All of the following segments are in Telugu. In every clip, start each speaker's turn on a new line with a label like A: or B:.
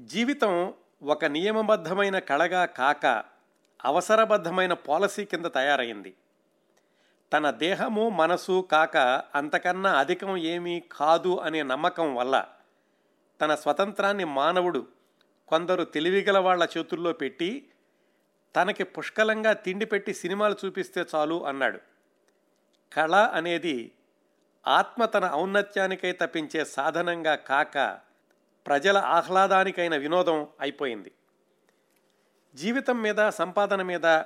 A: జీవితం ఒక నియమబద్ధమైన కళగా కాక అవసరబద్ధమైన పాలసీ కింద తయారైంది. తన దేహము మనసు కాక అంతకన్నా అధికం ఏమీ కాదు అనే నమ్మకం వల్ల తన స్వతంత్రాన్ని మానవుడు కొందరు తెలివిగల వాళ్ళ చేతుల్లో పెట్టి తనకి పుష్కలంగా తిండి పెట్టి సినిమాలు చూపిస్తే చాలు అన్నాడు. కళ అనేది ఆత్మ తన ఔన్నత్యానికై తప్పించే సాధనంగా కాక ప్రజల ఆహ్లాదానికైన వినోదం అయిపోయింది. జీవితం మీద సంపాదన మీద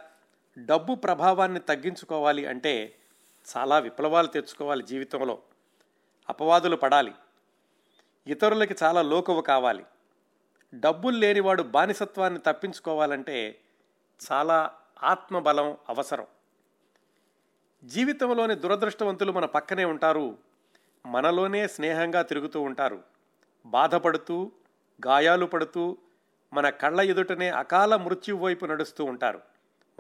A: డబ్బు ప్రభావాన్ని తగ్గించుకోవాలి అంటే చాలా విప్లవాలు తెచ్చుకోవాలి జీవితంలో. అపవాదులు పడాలి. ఇతరులకి చాలా లోకువ కావాలి. డబ్బులు లేనివాడు బానిసత్వాన్ని తప్పించుకోవాలంటే చాలా ఆత్మబలం అవసరం. జీవితంలోని దురదృష్టవంతులు మన పక్కనే ఉంటారు. మనలోనే స్నేహంగా తిరుగుతూ ఉంటారు. బాధపడుతూ గాయాలు పడుతూ మన కళ్ళ ఎదుటనే అకాల మృత్యు వైపు నడుస్తూ ఉంటారు.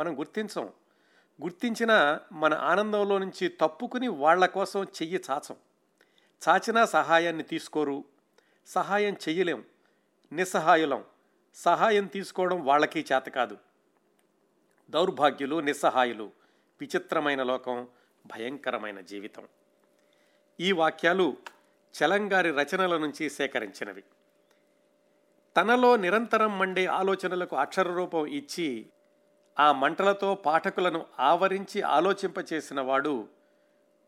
A: మనం గుర్తించం. గుర్తించిన మన ఆనందంలో నుంచి తప్పుకుని వాళ్ళ కోసం చెయ్యి చాచం. చాచినా సహాయాన్ని తీసుకోరు. సహాయం చెయ్యలేం. నిస్సహాయులం. సహాయం తీసుకోవడం వాళ్ళకి చేత కాదు. దౌర్భాగ్యులు నిస్సహాయులు. విచిత్రమైన లోకం భయంకరమైన జీవితం. ఈ వాక్యాలు చలంగారి రచనల నుంచి సేకరించినవి. తనలో నిరంతరం మండే ఆలోచనలకు అక్షర రూపం ఇచ్చి ఆ మంటలతో పాఠకులను ఆవరించి ఆలోచింపచేసిన వాడు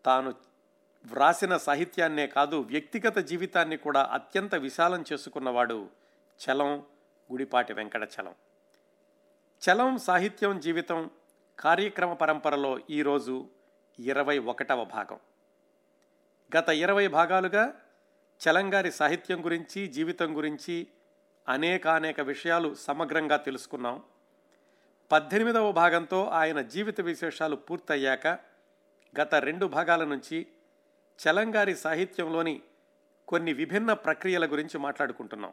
A: తాను వ్రాసిన సాహిత్యాన్నే కాదు వ్యక్తిగత జీవితాన్ని కూడా అత్యంత విశాలం చేసుకున్నవాడు చలం గుడిపాటి వెంకట చలం. చలం సాహిత్యం జీవితం కార్యక్రమ పరంపరలో ఈరోజు ఇరవై ఒకటవ భాగం. గత ఇరవై భాగాలుగా చలంగారి సాహిత్యం గురించి జీవితం గురించి అనేకానేక విషయాలు సమగ్రంగా తెలుసుకున్నాం. పద్దెనిమిదవ భాగంతో ఆయన జీవిత విశేషాలు పూర్తయ్యాక గత రెండు భాగాల నుంచి చలంగారి సాహిత్యంలోని కొన్ని విభిన్న ప్రక్రియల గురించి మాట్లాడుకుంటున్నాం.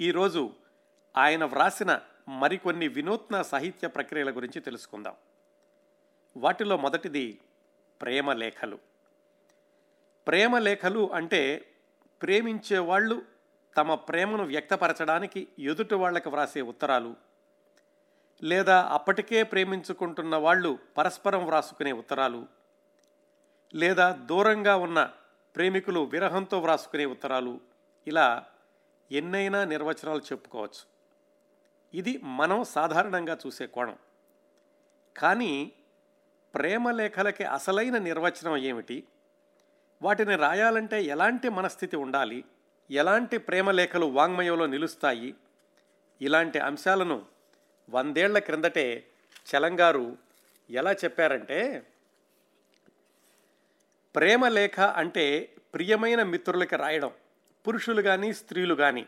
A: ఈరోజు ఆయన వ్రాసిన మరికొన్ని వినూత్న సాహిత్య ప్రక్రియల గురించి తెలుసుకుందాం. వాటిలో మొదటిది ప్రేమ లేఖలు. ప్రేమ లేఖలు అంటే ప్రేమించే వాళ్ళు తమ ప్రేమను వ్యక్తపరచడానికి ఎదుటి వాళ్ళకి వ్రాసే ఉత్తరాలు లేదా అప్పటికే ప్రేమించుకుంటున్న వాళ్ళు పరస్పరం వ్రాసుకునే ఉత్తరాలు లేదా దూరంగా ఉన్న ప్రేమికులు విరహంతో వ్రాసుకునే ఉత్తరాలు. ఇలా ఎన్నైనా నిర్వచనాలు చెప్పుకోవచ్చు. ఇది మనం సాధారణంగా చూసే కోణం. కానీ ప్రేమ లేఖలకి అసలైన నిర్వచనం ఏమిటి? వాటిని రాయాలంటే ఎలాంటి మనస్థితి ఉండాలి? ఎలాంటి ప్రేమ లేఖలు వాంగ్మయంలో నిలుస్తాయి? ఇలాంటి అంశాలను వందేళ్ళ క్రిందటే చలంగారు ఎలా చెప్పారంటే ప్రేమ లేఖ అంటే ప్రియమైన మిత్రులకి రాయడం పురుషులు కానీ స్త్రీలు కానీ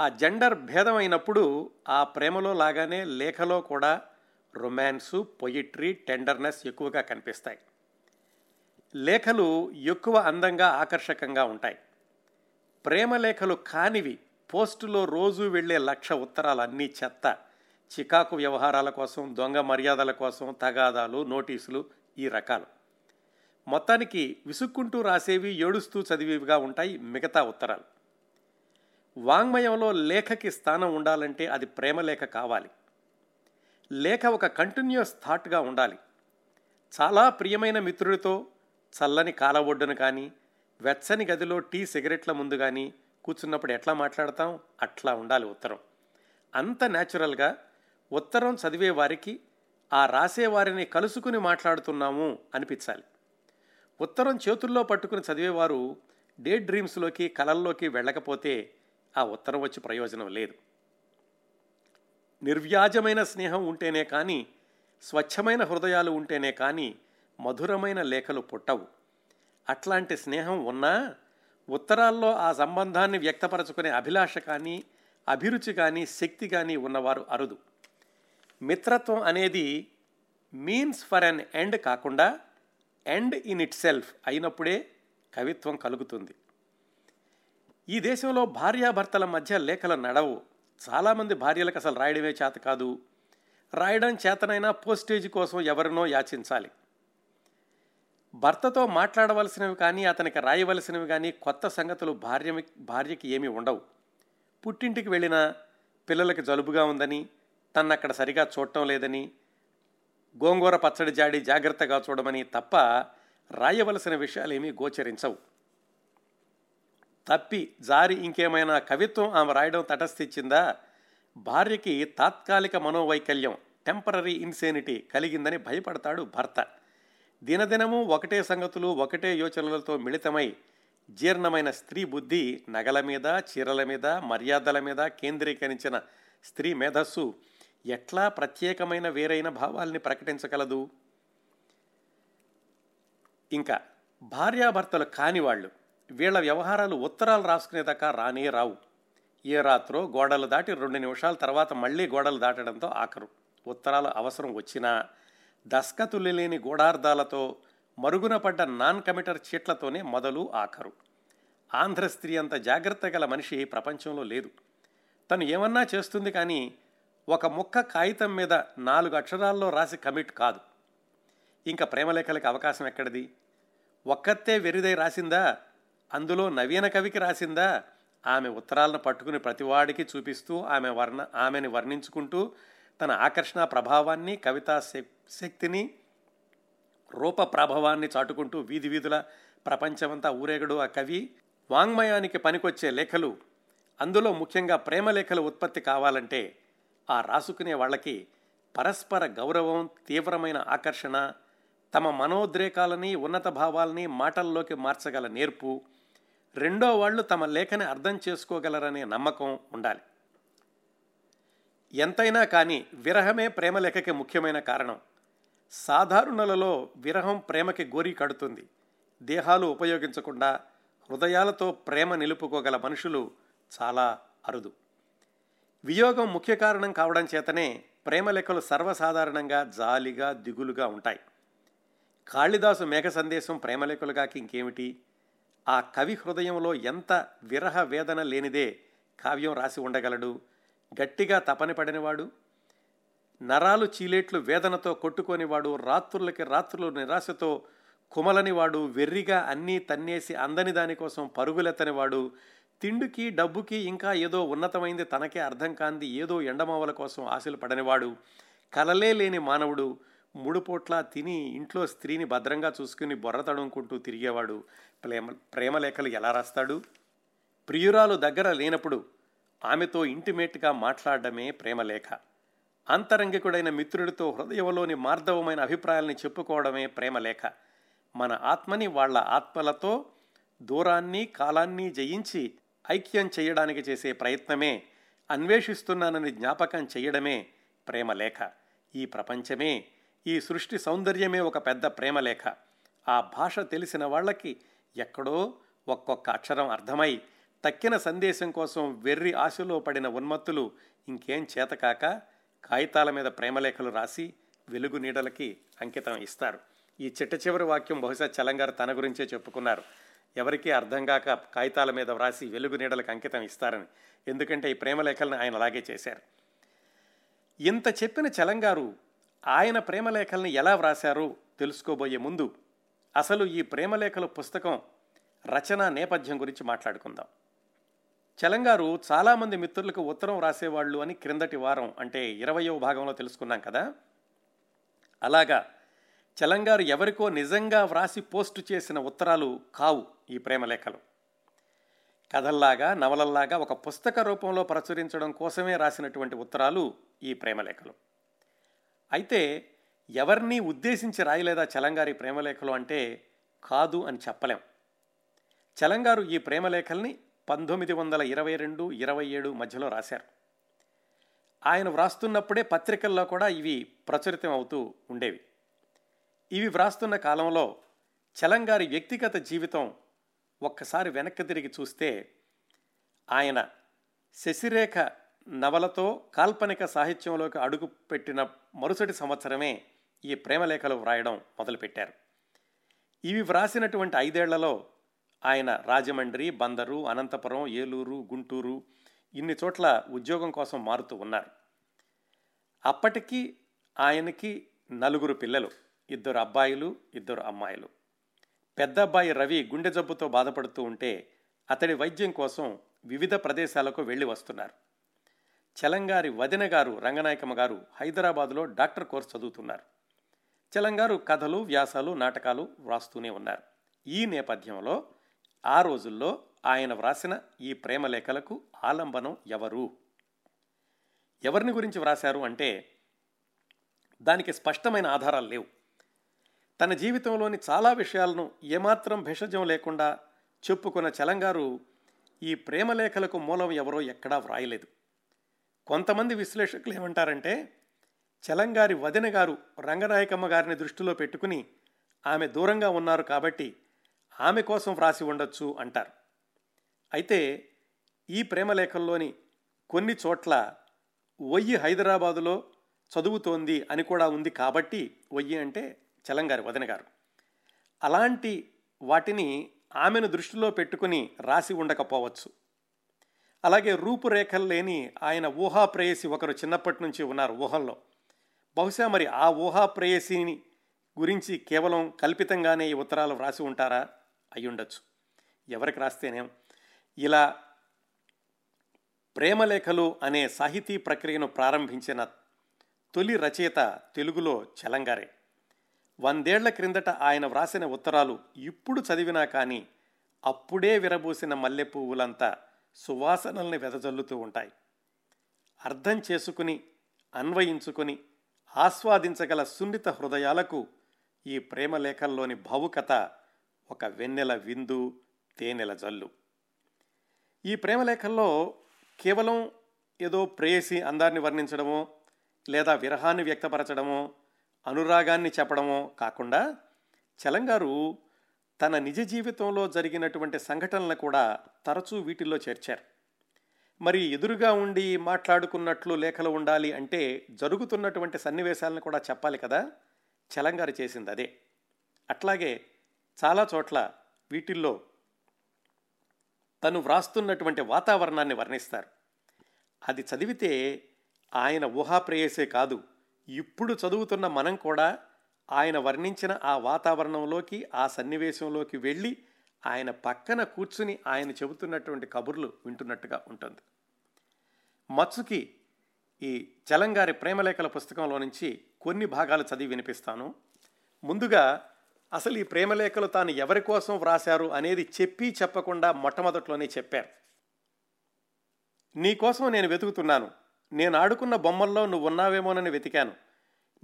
A: ఆ జెండర్ భేదం అయినప్పుడు ఆ ప్రేమలో లాగానే లేఖలో కూడా రొమాన్సు పొయిట్రీ టెండర్నెస్ ఎక్కువగా కనిపిస్తాయి. లేఖలు ఎక్కువ అందంగా ఆకర్షకంగా ఉంటాయి. ప్రేమ లేఖలు కానివి పోస్టులో రోజు వెళ్ళే లక్ష ఉత్తరాలు అన్నీ చెత్త. చికాకు వ్యవహారాల కోసం దొంగ మర్యాదల కోసం తగాదాలు నోటీసులు ఈ రకాలు. మొత్తానికి విసుక్కుంటూ రాసేవి ఏడుస్తూ చదివేవిగా ఉంటాయి మిగతా ఉత్తరాలు. వాంగ్మయంలో లేఖకి స్థానం ఉండాలంటే అది ప్రేమలేఖ కావాలి. లేఖ ఒక కంటిన్యూస్ థాట్గా ఉండాలి. చాలా ప్రియమైన మిత్రుడితో చల్లని కాల కానీ వెచ్చని గదిలో టీ సిగరెట్ల ముందు కానీ కూర్చున్నప్పుడు ఎట్లా మాట్లాడతాం? అట్లా ఉండాలి ఉత్తరం. అంత న్యాచురల్గా ఉత్తరం చదివే వారికి ఆ రాసేవారిని కలుసుకుని మాట్లాడుతున్నాము అనిపించాలి. ఉత్తరం చేతుల్లో పట్టుకుని చదివేవారు డే డ్రీమ్స్లోకి కలల్లోకి వెళ్ళకపోతే ఆ ఉత్తరం వచ్చి ప్రయోజనం లేదు. నిర్వ్యాజమైన స్నేహం ఉంటేనే కానీ స్వచ్ఛమైన హృదయాలు ఉంటేనే కానీ మధురమైన లేఖలు పుట్టవు. అట్లాంటి స్నేహం ఉన్నా ఉత్తరాల్లో ఆ సంబంధాన్ని వ్యక్తపరచుకునే అభిలాష కానీ అభిరుచి కానీ శక్తి కానీ ఉన్నవారు అరుదు. మిత్రత్వం అనేది మీన్స్ ఫర్ అన్ ఎండ్ కాకుండా ఎండ్ ఇన్ ఇట్ సెల్ఫ్ అయినప్పుడే కవిత్వం కలుగుతుంది. ఈ దేశంలో భార్యాభర్తల మధ్య లేఖలు నడవు. చాలామంది భార్యలకు అసలు రాయడమే చేత కాదు. రాయడం చేతనైనా పోస్టేజ్ కోసం ఎవరినో యాచించాలి. భర్తతో మాట్లాడవలసినవి కానీ అతనికి రాయవలసినవి కానీ కొత్త సంగతులు భార్య భార్యకి ఏమీ ఉండవు. పుట్టింటికి వెళ్ళినా పిల్లలకి జలుబుగా ఉందని తన్నక్కడ సరిగా చూడటం లేదని గోంగూర పచ్చడి జాడి జాగ్రత్తగా చూడమని తప్ప రాయవలసిన విషయాలేమీ గోచరించవు. తప్పి జారి ఇంకేమైనా కవిత్వం ఆమె రాయడం తటస్థిచ్చిందా? భార్యకి తాత్కాలిక మనోవైకల్యం టెంపరీ ఇన్సేనిటీ కలిగిందని భయపడతాడు భర్త. దినదినము ఒకటే సంగతులు ఒకటే యోచనలతో మిళితమై జీర్ణమైన స్త్రీ బుద్ధి నగల మీద చీరల మీద మర్యాదల మీద కేంద్రీకరించిన స్త్రీ మేధస్సు ఎట్లా ప్రత్యేకమైన వేరైన భావాల్ని ప్రకటించగలదు? ఇంకా భార్యాభర్తలు కాని వీళ్ళ వ్యవహారాలు ఉత్తరాలు రాసుకునేదాకా రానే రావు. ఏ రాత్రో గోడలు దాటి రెండు నిమిషాల తర్వాత మళ్ళీ గోడలు దాటడంతో ఆఖరు ఉత్తరాలు అవసరం వచ్చినా దస్కతులు లేని గూఢార్థాలతో మరుగున పడ్డ నాన్ కమిటర్ చీట్లతోనే మొదలు ఆఖరు ఆంధ్ర స్త్రీ అంత జాగ్రత్త గల మనిషి ప్రపంచంలో లేదు. తను ఏమన్నా చేస్తుంది కానీ ఒక ముక్క కాగితం మీద నాలుగు అక్షరాల్లో రాసి కమిట్ కాదు. ఇంకా ప్రేమలేఖలకు అవకాశం ఎక్కడిది? ఒక్కతే వెరిదై రాసిందా? అందులో నవీన కవికి రాసిందా? ఆమె ఉత్తరాలను పట్టుకుని ప్రతివాడికి చూపిస్తూ ఆమె వర్ణ ఆమెని వర్ణించుకుంటూ తన ఆకర్షణ ప్రభావాన్ని కవితా శక్తిని రూప ప్రభావాన్ని చాటుకుంటూ వీధి వీధుల ప్రపంచమంతా ఊరేగడు ఆ కవి. వాంగ్మయానికి పనికొచ్చే లేఖలు అందులో ముఖ్యంగా ప్రేమ లేఖలు ఉత్పత్తి కావాలంటే ఆ రాసుకునే వాళ్ళకి పరస్పర గౌరవం తీవ్రమైన ఆకర్షణ తమ మనోద్రేకాలని ఉన్నత భావాల్ని మాటల్లోకి మార్చగల నేర్పు రెండో వాళ్ళు తమ లేఖని అర్థం చేసుకోగలరనే నమ్మకం ఉండాలి. ఎంతైనా కానీ విరహమే ప్రేమలేఖకి ముఖ్యమైన కారణం. సాధారణలలో విరహం ప్రేమకి గోరి కడుతుంది. దేహాలు ఉపయోగించకుండా హృదయాలతో ప్రేమ నిలుపుకోగల మనుషులు చాలా అరుదు. వియోగం ముఖ్య కారణం కావడం చేతనే ప్రేమ సర్వసాధారణంగా జాలిగా దిగులుగా ఉంటాయి. కాళిదాసు మేఘ సందేశం ప్రేమలేఖలుగాకి ఇంకేమిటి? ఆ కవి హృదయంలో ఎంత విరహ వేదన లేనిదే కావ్యం రాసి ఉండగలడు? గట్టిగా తపని పడినవాడు నరాలు చీలేట్లు వేదనతో కొట్టుకోనివాడు రాత్రులకి రాత్రులు నిరాశతో కుమలనివాడు వెర్రిగా అన్నీ తన్నేసి అందని దానికోసం పరుగులెత్తనివాడు తిండికి డబ్బుకి ఇంకా ఏదో ఉన్నతమైంది తనకే అర్థం కాంది ఏదో ఎండమావల కోసం ఆశలు పడనివాడు కలలే లేని మానవుడు మూడు పూట్ల తిని ఇంట్లో స్త్రీని భద్రంగా చూసుకుని బొర్ర తడుముకుంటూ తిరిగేవాడు. ప్రేమ ప్రేమలేఖలు ఎలా రాస్తాడు? ప్రియురాలు దగ్గర లేనప్పుడు ఆమెతో ఇంటిమేట్గా మాట్లాడడమే ప్రేమలేఖ అంతరంగికుడైన మిత్రుడితో హృదయంలోని మార్ధవమైన అభిప్రాయాల్ని చెప్పుకోవడమే ప్రేమలేఖ మన ఆత్మని వాళ్ళ ఆత్మలతో దూరాన్ని కాలాన్ని జయించి ఐక్యం చేయడానికి చేసే ప్రయత్నమే అన్వేషిస్తున్నానని జ్ఞాపకం చేయడమే ప్రేమలేఖ ఈ ప్రపంచమే ఈ సృష్టి సౌందర్యమే ఒక పెద్ద ప్రేమలేఖ ఆ భాష తెలిసిన వాళ్ళకి ఎక్కడో ఒక్కొక్క అక్షరం అర్థమై తక్కిన సందేశం కోసం వెర్రి ఆశలో పడిన ఉన్మత్తులు ఇంకేం చేతకాక కాగితాల మీద ప్రేమలేఖలు రాసి వెలుగు నీడలకి అంకితం ఇస్తారు. ఈ చిట్ట చివరి వాక్యం బహుశా చలంగారు తన గురించే చెప్పుకున్నారు. ఎవరికీ అర్థం కాక కాగితాల మీద వ్రాసి వెలుగు నీడలకు అంకితం ఇస్తారని. ఎందుకంటే ఈ ప్రేమలేఖలను ఆయన అలాగే చేశారు. ఇంత చెప్పిన చలంగారు ఆయన ప్రేమలేఖల్ని ఎలా వ్రాశారు తెలుసుకోబోయే ముందు అసలు ఈ ప్రేమలేఖలు పుస్తకం రచన నేపథ్యం గురించి మాట్లాడుకుందాం. చలంగారు చాలామంది మిత్రులకు ఉత్తరం రాసేవాళ్ళు అని క్రిందటి వారం అంటే ఇరవయో భాగంలో తెలుసుకున్నాం కదా? అలాగా చలంగారు ఎవరికో నిజంగా వ్రాసి పోస్టు చేసిన ఉత్తరాలు కావు ఈ ప్రేమలేఖలు. కథల్లాగా నవలల్లాగా ఒక పుస్తక రూపంలో ప్రచురించడం కోసమే రాసినటువంటి ఉత్తరాలు ఈ ప్రేమలేఖలు. అయితే ఎవరిని ఉద్దేశించి రాయలేదా చలంగారి ప్రేమలేఖలు అంటే కాదు అని చెప్పలేం. చలంగారు ఈ ప్రేమలేఖల్ని పంతొమ్మిది వందల ఇరవై రెండు ఇరవై ఏడు మధ్యలో రాశారు. ఆయన వ్రాస్తున్నప్పుడే పత్రికల్లో కూడా ఇవి ప్రచురితం అవుతూ ఉండేవి. ఇవి వ్రాస్తున్న కాలంలో చలంగారి వ్యక్తిగత జీవితం ఒక్కసారి వెనక్కి తిరిగి చూస్తే ఆయన శశిరేఖ నవలతో కాల్పనిక సాహిత్యంలోకి అడుగు పెట్టిన మరుసటి సంవత్సరమే ఈ ప్రేమలేఖలు వ్రాయడం మొదలుపెట్టారు. ఇవి వ్రాసినటువంటి ఐదేళ్ళలో ఆయన రాజమండ్రి బందరు అనంతపురం ఏలూరు గుంటూరు ఇన్ని చోట్ల ఉద్యోగం కోసం మారుతూ ఉన్నారు. అప్పటికి ఆయనకి నలుగురు పిల్లలు ఇద్దరు అబ్బాయిలు ఇద్దరు అమ్మాయిలు. పెద్దబ్బాయి రవి గుండె జబ్బుతో బాధపడుతూ ఉంటే అతడి వైద్యం కోసం వివిధ ప్రదేశాలకు వెళ్ళి వస్తున్నారు. చలంగారి వదిన గారు రంగనాయకమ్మ గారు హైదరాబాదులో డాక్టర్ కోర్స్ చదువుతున్నారు. చలంగారు కథలు వ్యాసాలు నాటకాలు వ్రాస్తూనే ఉన్నారు. ఈ నేపథ్యంలో ఆ రోజుల్లో ఆయన వ్రాసిన ఈ ప్రేమలేఖలకు ఆలంబనం ఎవరు? ఎవరిని గురించి వ్రాశారు అంటే దానికి స్పష్టమైన ఆధారాలు లేవు. తన జీవితంలోని చాలా విషయాలను ఏమాత్రం భేషజం లేకుండా చెప్పుకున్న చలంగారు ఈ ప్రేమలేఖలకు మూలం ఎవరో ఎక్కడా వ్రాయలేదు. కొంతమంది విశ్లేషకులు ఏమంటారంటే చలంగారి వదిన గారు రంగనాయకమ్మ గారిని దృష్టిలో పెట్టుకుని ఆమె దూరంగా ఉన్నారు కాబట్టి ఆమె కోసం వ్రాసి ఉండొచ్చు అంటారు. అయితే ఈ ప్రేమలేఖల్లోని కొన్ని చోట్ల ఒయ్యి హైదరాబాదులో చదువుతోంది అని కూడా ఉంది కాబట్టి వయ్యి అంటే చలంగారి వదిన గారు. అలాంటి వాటిని ఆమెను దృష్టిలో పెట్టుకుని రాసి ఉండకపోవచ్చు. అలాగే రూపురేఖలు లేని ఆయన ఊహా ప్రేయసి ఒకరు చిన్నప్పటి నుంచి ఉన్నారు ఊహల్లో. బహుశా మరి ఆ ఊహా ప్రేయసిని గురించి కేవలం కల్పితంగానే ఈ ఉత్తరాలు వ్రాసి ఉంటారా? అయ్యుండొచ్చు. ఎవరికి రాస్తేనేం? ఇలా ప్రేమలేఖలు అనే సాహితీ ప్రక్రియను ప్రారంభించిన తొలి రచయిత తెలుగులో చలంగారే. వందేళ్ళ క్రిందట ఆయన వ్రాసిన ఉత్తరాలు ఇప్పుడు చదివినా కానీ అప్పుడే విరబూసిన మల్లె పువ్వులంతా సువాసనల్ని వెదజల్లుతూ ఉంటాయి. అర్థం చేసుకుని అన్వయించుకుని ఆస్వాదించగల సున్నిత హృదయాలకు ఈ ప్రేమలేఖల్లోని భావుకత ఒక వెన్నెల విందు తేనెల జల్లు. ఈ ప్రేమలేఖల్లో కేవలం ఏదో ప్రేయసి అందాన్ని వర్ణించడమో లేదా విరహాన్ని వ్యక్తపరచడమో అనురాగాన్ని చెప్పడమో కాకుండా చలంగారు తన నిజ జీవితంలో జరిగినటువంటి సంఘటనలను కూడా తరచూ వీటిల్లో చేర్చారు. మరి ఎదురుగా ఉండి మాట్లాడుకున్నట్లు లేఖలు ఉండాలి అంటే జరుగుతున్నటువంటి సన్నివేశాలను కూడా చెప్పాలి కదా? చలంగారు చేసింది అదే. అట్లాగే చాలా చోట్ల వీటిల్లో తను వ్రాస్తున్నటువంటి వాతావరణాన్ని వర్ణిస్తారు. అది చదివితే ఆయన ఊహాప్రేయసే కాదు. ఇప్పుడు చదువుతున్న మనం కూడా ఆయన వర్ణించిన ఆ వాతావరణంలోకి ఆ సన్నివేశంలోకి వెళ్ళి ఆయన పక్కన కూర్చుని ఆయన చెబుతున్నటువంటి కబుర్లు వింటున్నట్టుగా ఉంటుంది. మత్సుకి ఈ చలంగారి ప్రేమలేఖల పుస్తకంలో నుంచి కొన్ని భాగాలు చదివి వినిపిస్తాను. ముందుగా అసలు ఈ ప్రేమలేఖలు తాను ఎవరి కోసం వ్రాశారు అనేది చెప్పి చెప్పకుండా మొట్టమొదట్లోనే చెప్పారు. నీ కోసం నేను వెతుకుతున్నాను. నేను ఆడుకున్న బొమ్మల్లో నువ్వు ఉన్నావేమోనని వెతికాను.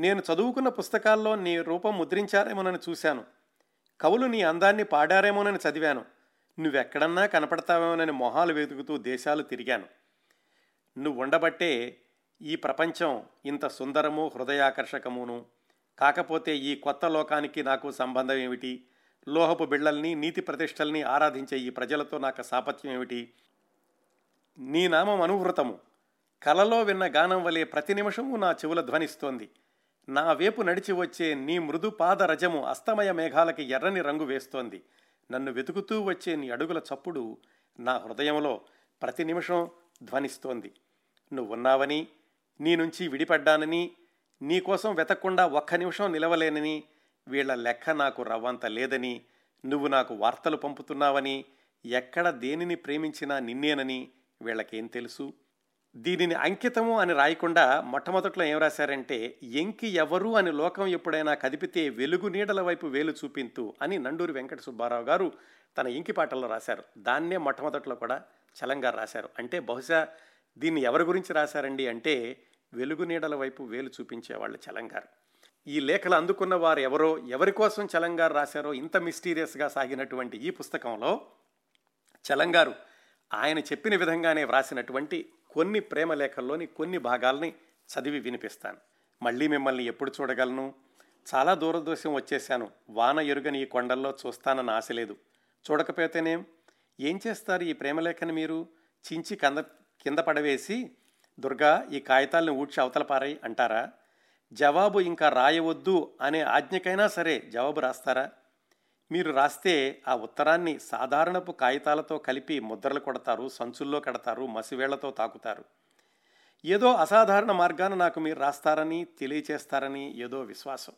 A: నేను చదువుకున్న పుస్తకాల్లో నీ రూపం ముద్రించారేమోనని చూశాను. కవులు నీ అందాన్ని పాడారేమోనని చదివాను. నువ్వెక్కడన్నా కనపడతావేమోనని మొహాలు వెతుకుతూ దేశాలు తిరిగాను. నువ్వు ఉండబట్టే ఈ ప్రపంచం ఇంత సుందరము హృదయాకర్షకమును. కాకపోతే ఈ కొత్త లోకానికి నాకు సంబంధం ఏమిటి? లోహపు బిళ్ళల్ని నీతి ప్రతిష్టల్ని ఆరాధించే ఈ ప్రజలతో నాకు సాపత్యం ఏమిటి? నీ నామం అనువృతము. కలలో విన్న గానం వలె ప్రతి నిమిషము నా చెవుల ధ్వనిస్తోంది. నా వేపు నడిచి వచ్చే నీ మృదు పాద రజము అస్తమయ మేఘాలకి ఎర్రని రంగు వేస్తోంది. నన్ను వెతుకుతూ వచ్చే నీ అడుగుల చప్పుడు నా హృదయంలో ప్రతి నిమిషం ధ్వనిస్తోంది. నువ్వున్నావని నీ నుంచి విడిపడ్డానని నీకోసం వెతకుండా ఒక్క నిమిషం నిలవలేనని వీళ్ళ లెక్క నాకు రవ్వంత లేదని నువ్వు నాకు వార్తలు పంపుతున్నావని ఎక్కడ దేనిని ప్రేమించినా నిన్నేనని వీళ్ళకేం తెలుసు? దీనిని అంకితము అని రాయకుండా మొట్టమొదట్లో ఏం రాశారంటే ఎంకి ఎవరు అని లోకం ఎప్పుడైనా కదిపితే వెలుగు నీడల వైపు వేలు చూపింతు అని నండూరి వెంకట సుబ్బారావు గారు తన ఇంకి పాటల్లో రాశారు. దాన్నే మొట్టమొదట్లో కూడా చలంగారు రాశారు. అంటే బహుశా దీన్ని ఎవరి గురించి రాశారండి అంటే వెలుగు నీడల వైపు వేలు చూపించేవాళ్ళు చలంగారు ఈ లేఖలు అందుకున్న వారు ఎవరో ఎవరి కోసం చలంగారు రాశారో ఇంత మిస్టీరియస్గా సాగినటువంటి ఈ పుస్తకంలో చలంగారు ఆయన చెప్పిన విధంగానే వ్రాసినటువంటి కొన్ని ప్రేమలేఖల్లోని కొన్ని భాగాల్ని చదివి వినిపిస్తాను. మళ్ళీ మిమ్మల్ని ఎప్పుడు చూడగలను? చాలా దూరదృశ్యం వచ్చేశాను. వాన ఎరుగని ఈ కొండల్లో చూస్తానని ఆశ లేదు. చూడకపోతేనేం ఏం చేస్తారు ఈ ప్రేమలేఖని మీరు? చించి కంద కింద పడవేసి దుర్గా ఈ కాగితాలను ఊడ్చి అవతల పారాయి అంటారా? జవాబు ఇంకా రాయవద్దు అనే ఆజ్ఞకైనా సరే జవాబు రాస్తారా? మీరు రాస్తే ఆ ఉత్తరాన్ని సాధారణపు కాగితాలతో కలిపి ముద్రలు కొడతారు సంచుల్లో కడతారు మసివేళ్ళతో తాకుతారు. ఏదో అసాధారణ మార్గాన నాకు మీరు రాస్తారని తెలియచేస్తారని ఏదో విశ్వాసం.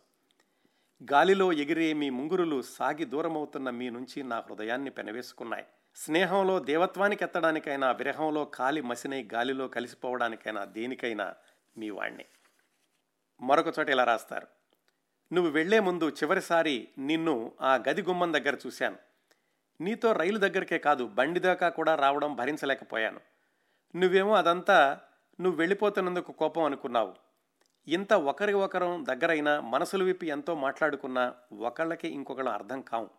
A: గాలిలో ఎగిరే మీ ముంగురులు సాగి దూరమవుతున్న మీ నుంచి నా హృదయాన్ని పెనవేసుకున్నాయి. స్నేహంలో దేవత్వానికి ఎత్తడానికైనా విరహంలో కాలి మసినై గాలిలో కలిసిపోవడానికైనా దేనికైనా మీ వాణ్ణి. మరొక చోట ఇలా రాస్తారు. నువ్వు వెళ్ళే ముందు చివరిసారి నిన్ను ఆ గది గుమ్మం దగ్గర చూశాను. నీతో రైలు దగ్గరికే కాదు బండి దాకా కూడా రావడం భరించలేకపోయాను. నువ్వేమో అదంతా నువ్వు వెళ్ళిపోతున్నందుకు కోపం అనుకున్నావు. ఇంత ఒకరి ఒకరం దగ్గరైనా మనసులు విప్పి ఎంతో మాట్లాడుకున్నా ఒకళ్ళకి ఇంకొకళ్ళు అర్థం కావు.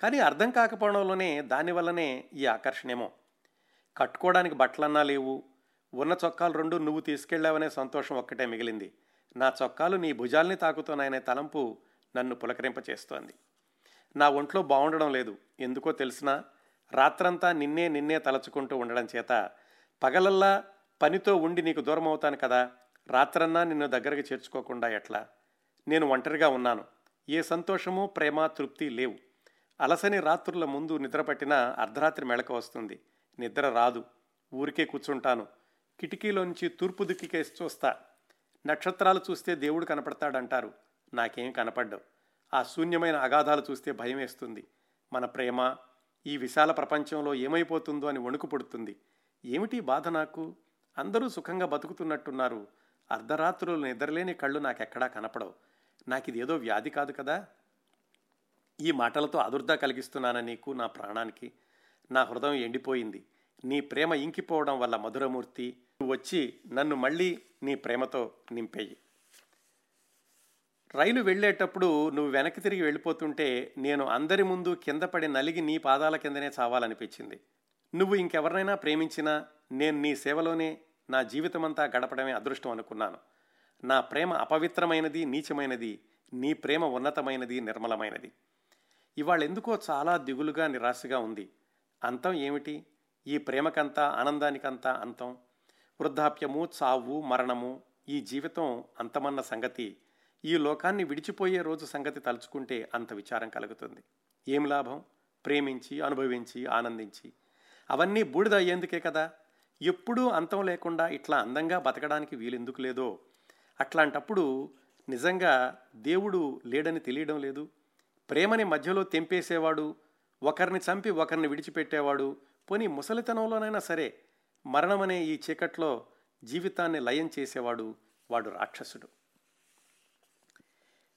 A: కానీ అర్థం కాకపోవడంలోనే దానివల్లనే ఈ ఆకర్షణేమో. కట్టుకోవడానికి బట్టలన్నా లేవు. ఉన్న చొక్కాలు రెండు నువ్వు తీసుకెళ్ళావనే సంతోషం ఒక్కటే మిగిలింది. నా చొక్కాలు నీ భుజాల్ని తాకుతున్నాయనే తలంపు నన్ను పులకరింపచేస్తోంది. నా ఒంట్లో బాగుండడం లేదు. ఎందుకో తెలిసినా రాత్రంతా నిన్నే నిన్నే తలచుకుంటూ ఉండడం చేత పగలల్లా పనితో ఉండి నీకు దూరం అవుతాను కదా. రాత్రన్నా నిన్ను దగ్గరకు చేర్చుకోకుండా ఎట్లా? నేను ఒంటరిగా ఉన్నాను. ఏ సంతోషము ప్రేమ తృప్తి లేవు. అలసని రాత్రుల ముందు నిద్రపట్టిన అర్ధరాత్రి మెళక వస్తుంది. నిద్ర రాదు. ఊరికే కూర్చుంటాను. కిటికీలోంచి తూర్పు దిక్కుకేసి చూస్తా. నక్షత్రాలు చూస్తే దేవుడు కనపడతాడంటారు. నాకేం కనపడ్డావు ఆ శూన్యమైన అగాధాలు చూస్తే భయం వేస్తుంది. మన ప్రేమ ఈ విశాల ప్రపంచంలో ఏమైపోతుందో అని వణుకు పుడుతుంది. ఏమిటి బాధ నాకు? అందరూ సుఖంగా బతుకుతున్నట్టున్నారు. అర్ధరాత్రులు నిద్రలేని కళ్ళు నాకెక్కడా కనపడవు. నాకు ఇదేదో వ్యాధి కాదు కదా. ఈ మాటలతో అదుర్దా కలిగిస్తున్నాన నీకు నా ప్రాణానికి? నా హృదయం ఎండిపోయింది. నీ ప్రేమ ఇంకిపోవడం వల్ల మధురమూర్తి నువ్వు వచ్చి నన్ను మళ్ళీ నీ ప్రేమతో నింపేయి. రైలు వెళ్ళేటప్పుడు నువ్వు వెనక్కి తిరిగి వెళ్ళిపోతుంటే నేను అందరి ముందు కింద పడి నలిగి నీ పాదాల కిందనే చావాలనిపించింది. నువ్వు ఇంకెవరినైనా ప్రేమించినా నేను నీ సేవలోనే నా జీవితమంతా గడపడమే అదృష్టం అనుకున్నాను. నా ప్రేమ అపవిత్రమైనది నీచమైనది నీ ప్రేమ ఉన్నతమైనది నిర్మలమైనది. ఇవాళ ఎందుకో చాలా దిగులుగా నిరాశగా ఉంది. అంతం ఏమిటి? ఈ ప్రేమకంతా ఆనందానికంతా అంతం వృద్ధాప్యము చావు మరణము ఈ జీవితం అంతమన్న సంగతి ఈ లోకాన్ని విడిచిపోయే రోజు సంగతి తలుచుకుంటే అంత విచారం కలుగుతుంది. ఏం లాభం? ప్రేమించి అనుభవించి ఆనందించి. అవన్నీ బూడిద అయ్యేందుకే కదా? ఎప్పుడూ అంతం లేకుండా ఇట్లా అందంగా బతకడానికి వీలెందుకు లేదో? అట్లాంటప్పుడు నిజంగా దేవుడు లేడని తెలియడం లేదు? ప్రేమని మధ్యలో తెంపేసేవాడు ఒకరిని చంపి ఒకరిని విడిచిపెట్టేవాడు పోనీ ముసలితనంలోనైనా సరే మరణమనే ఈ చీకట్లో జీవితాన్ని లయం చేసేవాడు వాడు రాక్షసుడు.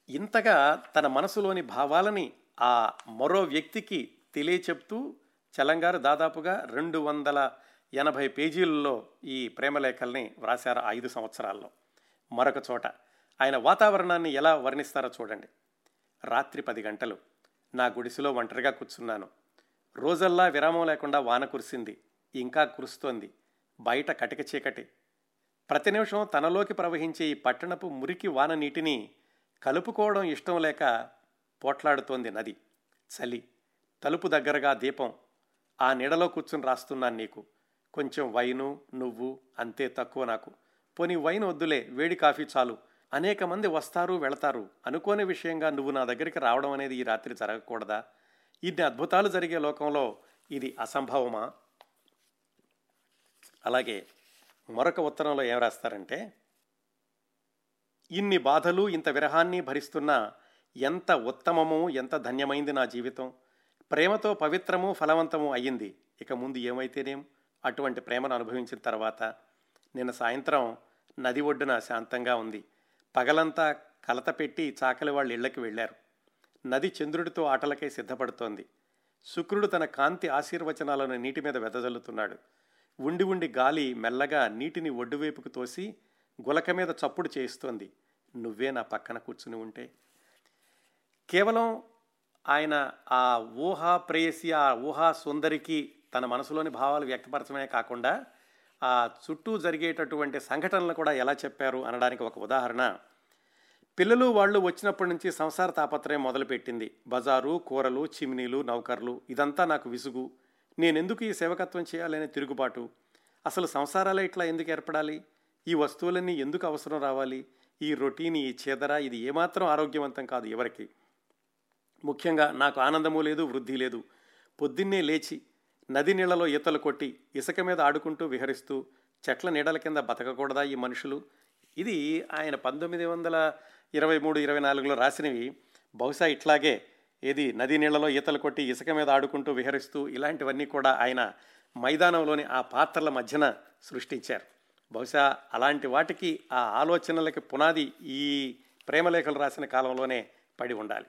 A: ఇంతగా తన మనసులోని భావాలని ఆ మరో వ్యక్తికి తెలియచెప్తూ చలంగారు దాదాపుగా రెండు వందల ఎనభై పేజీలలో ఈ ప్రేమలేఖల్ని వ్రాశారు ఐదు సంవత్సరాల్లో. మరొక చోట ఆయన వాతావరణాన్ని ఎలా వర్ణిస్తారో చూడండి. రాత్రి పది గంటలు. నా గుడిసెలో ఒంటరిగా కూర్చున్నాను. రోజల్లా విరామం లేకుండా వాన కురిసింది. ఇంకా కురుస్తోంది. బయట కటిక చీకటి. ప్రతి నిమిషం తనలోకి ప్రవహించే ఈ పట్టణపు మురికి వాన నీటిని కలుపుకోవడం ఇష్టం లేక పోట్లాడుతోంది నది. చలి. తలుపు దగ్గరగా దీపం. ఆ నీడలో కూర్చుని రాస్తున్నాను నీకు. కొంచెం వైను నువ్వు అంతే తక్కువ నాకు. పోనీ వైన్ వద్దులే వేడి కాఫీ చాలు. అనేక మంది వస్తారు వెళతారు. అనుకోని విషయంగా నువ్వు నా దగ్గరికి రావడం అనేది ఈ రాత్రి జరగకూడదా? ఇన్ని అద్భుతాలు జరిగే లోకంలో ఇది అసంభవమా? అలాగే మరొక ఉత్తరంలో ఏం రాస్తారంటే ఇన్ని బాధలు ఇంత విరహాన్ని భరిస్తున్నా ఎంత ఉత్తమము ఎంత ధన్యమైంది నా జీవితం. ప్రేమతో పవిత్రము ఫలవంతము అయ్యింది. ఇక ముందు ఏమైతేనేం? అటువంటి ప్రేమను అనుభవించిన తర్వాత నిన్న సాయంత్రం నది ఒడ్డున శాంతంగా ఉంది. పగలంతా కలత పెట్టి చాకలి వాళ్ళ ఇళ్ళకి వెళ్ళారు. నది చంద్రుడితో ఆటలకై సిద్ధపడుతోంది. శుక్రుడు తన కాంతి ఆశీర్వచనాలను నీటి మీద వెదజల్లుతున్నాడు. ఉండి ఉండి గాలి మెల్లగా నీటిని ఒడ్డువైపుకు తోసి గులక మీద చప్పుడు చేయిస్తోంది. నువ్వే నా పక్కన కూర్చుని ఉంటే. కేవలం ఆయన ఆ ఊహా ప్రేయసి ఆ ఊహా సుందరికి తన మనసులోని భావాలు వ్యక్తపరచడమే కాకుండా ఆ చుట్టూ జరిగేటటువంటి సంఘటనలు కూడా ఎలా చెప్పారు అనడానికి ఒక ఉదాహరణ. పిల్లలు వాళ్ళు వచ్చినప్పటి నుంచి సంసార తాపత్రయం మొదలుపెట్టింది. బజారు కూరలు చిమ్నీలు నౌకర్లు ఇదంతా నాకు విసుగు. నేనెందుకు ఈ సేవకత్వం చేయాలనే తిరుగుబాటు? అసలు సంసారాలే ఇట్లా ఎందుకు ఏర్పడాలి? ఈ వస్తువులన్నీ ఎందుకు అవసరం రావాలి? ఈ రొటీన్ ఈ చేదర ఇది ఏమాత్రం ఆరోగ్యవంతం కాదు ఎవరికి. ముఖ్యంగా నాకు ఆనందము లేదు వృద్ధి లేదు. పొద్దున్నే లేచి నది నీళ్ళలో ఈతలు కొట్టి ఇసుక మీద ఆడుకుంటూ విహరిస్తూ చెట్ల నీడల కింద బతకకూడదా ఈ మనుషులు? ఇది ఆయన పంతొమ్మిది వందల ఇరవై మూడు ఇరవై నాలుగులో రాసినవి. బహుశా ఇట్లాగే ఏది నది నీళ్ళలో ఈతలు కొట్టి ఇసుక మీద ఆడుకుంటూ విహరిస్తూ ఇలాంటివన్నీ కూడా ఆయన మైదానంలోని ఆ పాత్రల మధ్యన సృష్టించారు. బహుశా అలాంటి వాటికి ఆ ఆలోచనలకి పునాది ఈ ప్రేమలేఖలు రాసిన కాలంలోనే పడి ఉండాలి.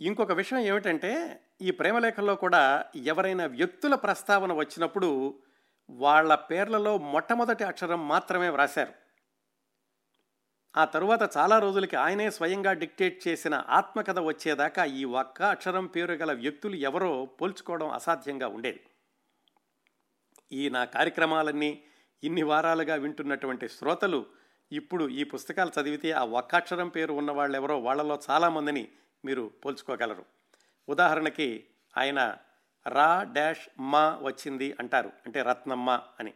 A: ఇంకొక విషయం ఏమిటంటే ఈ ప్రేమలేఖల్లో కూడా ఎవరైనా వ్యక్తుల ప్రస్తావన వచ్చినప్పుడు వాళ్ళ పేర్లలో మొట్టమొదటి అక్షరం మాత్రమే వ్రాశారు. ఆ తరువాత చాలా రోజులకి ఆయనే స్వయంగా డిక్టేట్ చేసిన ఆత్మకథ వచ్చేదాకా ఈ ఒక్క అక్షరం పేరు గల వ్యక్తులు ఎవరో పోల్చుకోవడం అసాధ్యంగా ఉండేది. ఈ నా కార్యక్రమాలన్నీ ఇన్ని వారాలుగా వింటున్నటువంటి శ్రోతలు ఇప్పుడు ఈ పుస్తకాలు చదివితే ఆ ఒక్కాక్షరం పేరు ఉన్న వాళ్ళు ఎవరో వాళ్ళలో చాలామందిని మీరు పోల్చుకోగలరు. ఉదాహరణకి ఆయన రా డాష్ మా వచ్చింది అంటారు. అంటే రత్నమ్మ అని.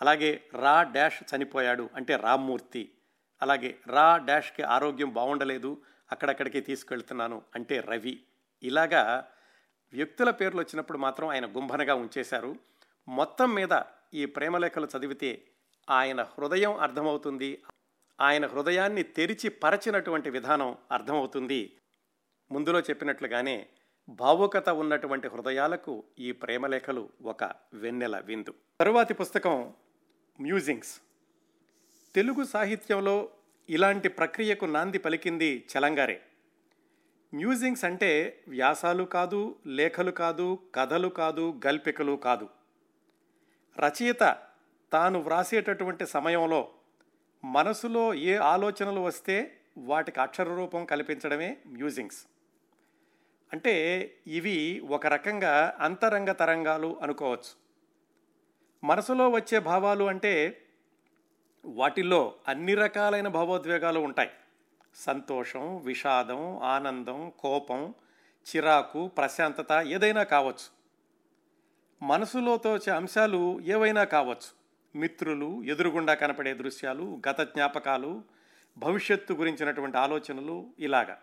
A: అలాగే రా డాష్ చనిపోయాడు అంటే రామ్మూర్తి. అలాగే రా డాష్కి ఆరోగ్యం బాగుండలేదు అక్కడక్కడికి తీసుకెళ్తున్నాను అంటే రవి. ఇలాగా వ్యక్తుల పేర్లు వచ్చినప్పుడు మాత్రం ఆయన గుంభనగా ఉంచేశారు. మొత్తం మీద ఈ ప్రేమలేఖలు చదివితే ఆయన హృదయం అర్థమవుతుంది. ఆయన హృదయాన్ని తెరిచి పరచినటువంటి విధానం అర్థమవుతుంది. ముందులో చెప్పినట్లుగానే భావుకత ఉన్నటువంటి హృదయాలకు ఈ ప్రేమలేఖలు ఒక వెన్నెల విందు. తరువాతి పుస్తకం మ్యూజింగ్స్. తెలుగు సాహిత్యంలో ఇలాంటి ప్రక్రియకు నాంది పలికింది చలంగారే. మ్యూజింగ్స్ అంటే వ్యాసాలు కాదు లేఖలు కాదు కథలు కాదు గల్పికలు కాదు. రచయిత తాను వ్రాసేటటువంటి సమయంలో మనసులో ఏ ఆలోచనలు వస్తే వాటికి అక్షర రూపం కల్పించడమే మ్యూజింగ్స్. అంటే ఇవి ఒక రకంగా అంతరంగ తరంగాలు అనుకోవచ్చు. మనసులో వచ్చే భావాలు అంటే వాటిల్లో అన్ని రకాలైన భావోద్వేగాలు ఉంటాయి. సంతోషం విషాదం ఆనందం కోపం చిరాకు ప్రశాంతత ఏదైనా కావచ్చు. మనసులో తోచే అంశాలు ఏవైనా కావచ్చు. మిత్రులు ఎదురుగుండా కనపడే దృశ్యాలు గత జ్ఞాపకాలు భవిష్యత్తు గురించినటువంటి ఆలోచనలు ఇలాగా.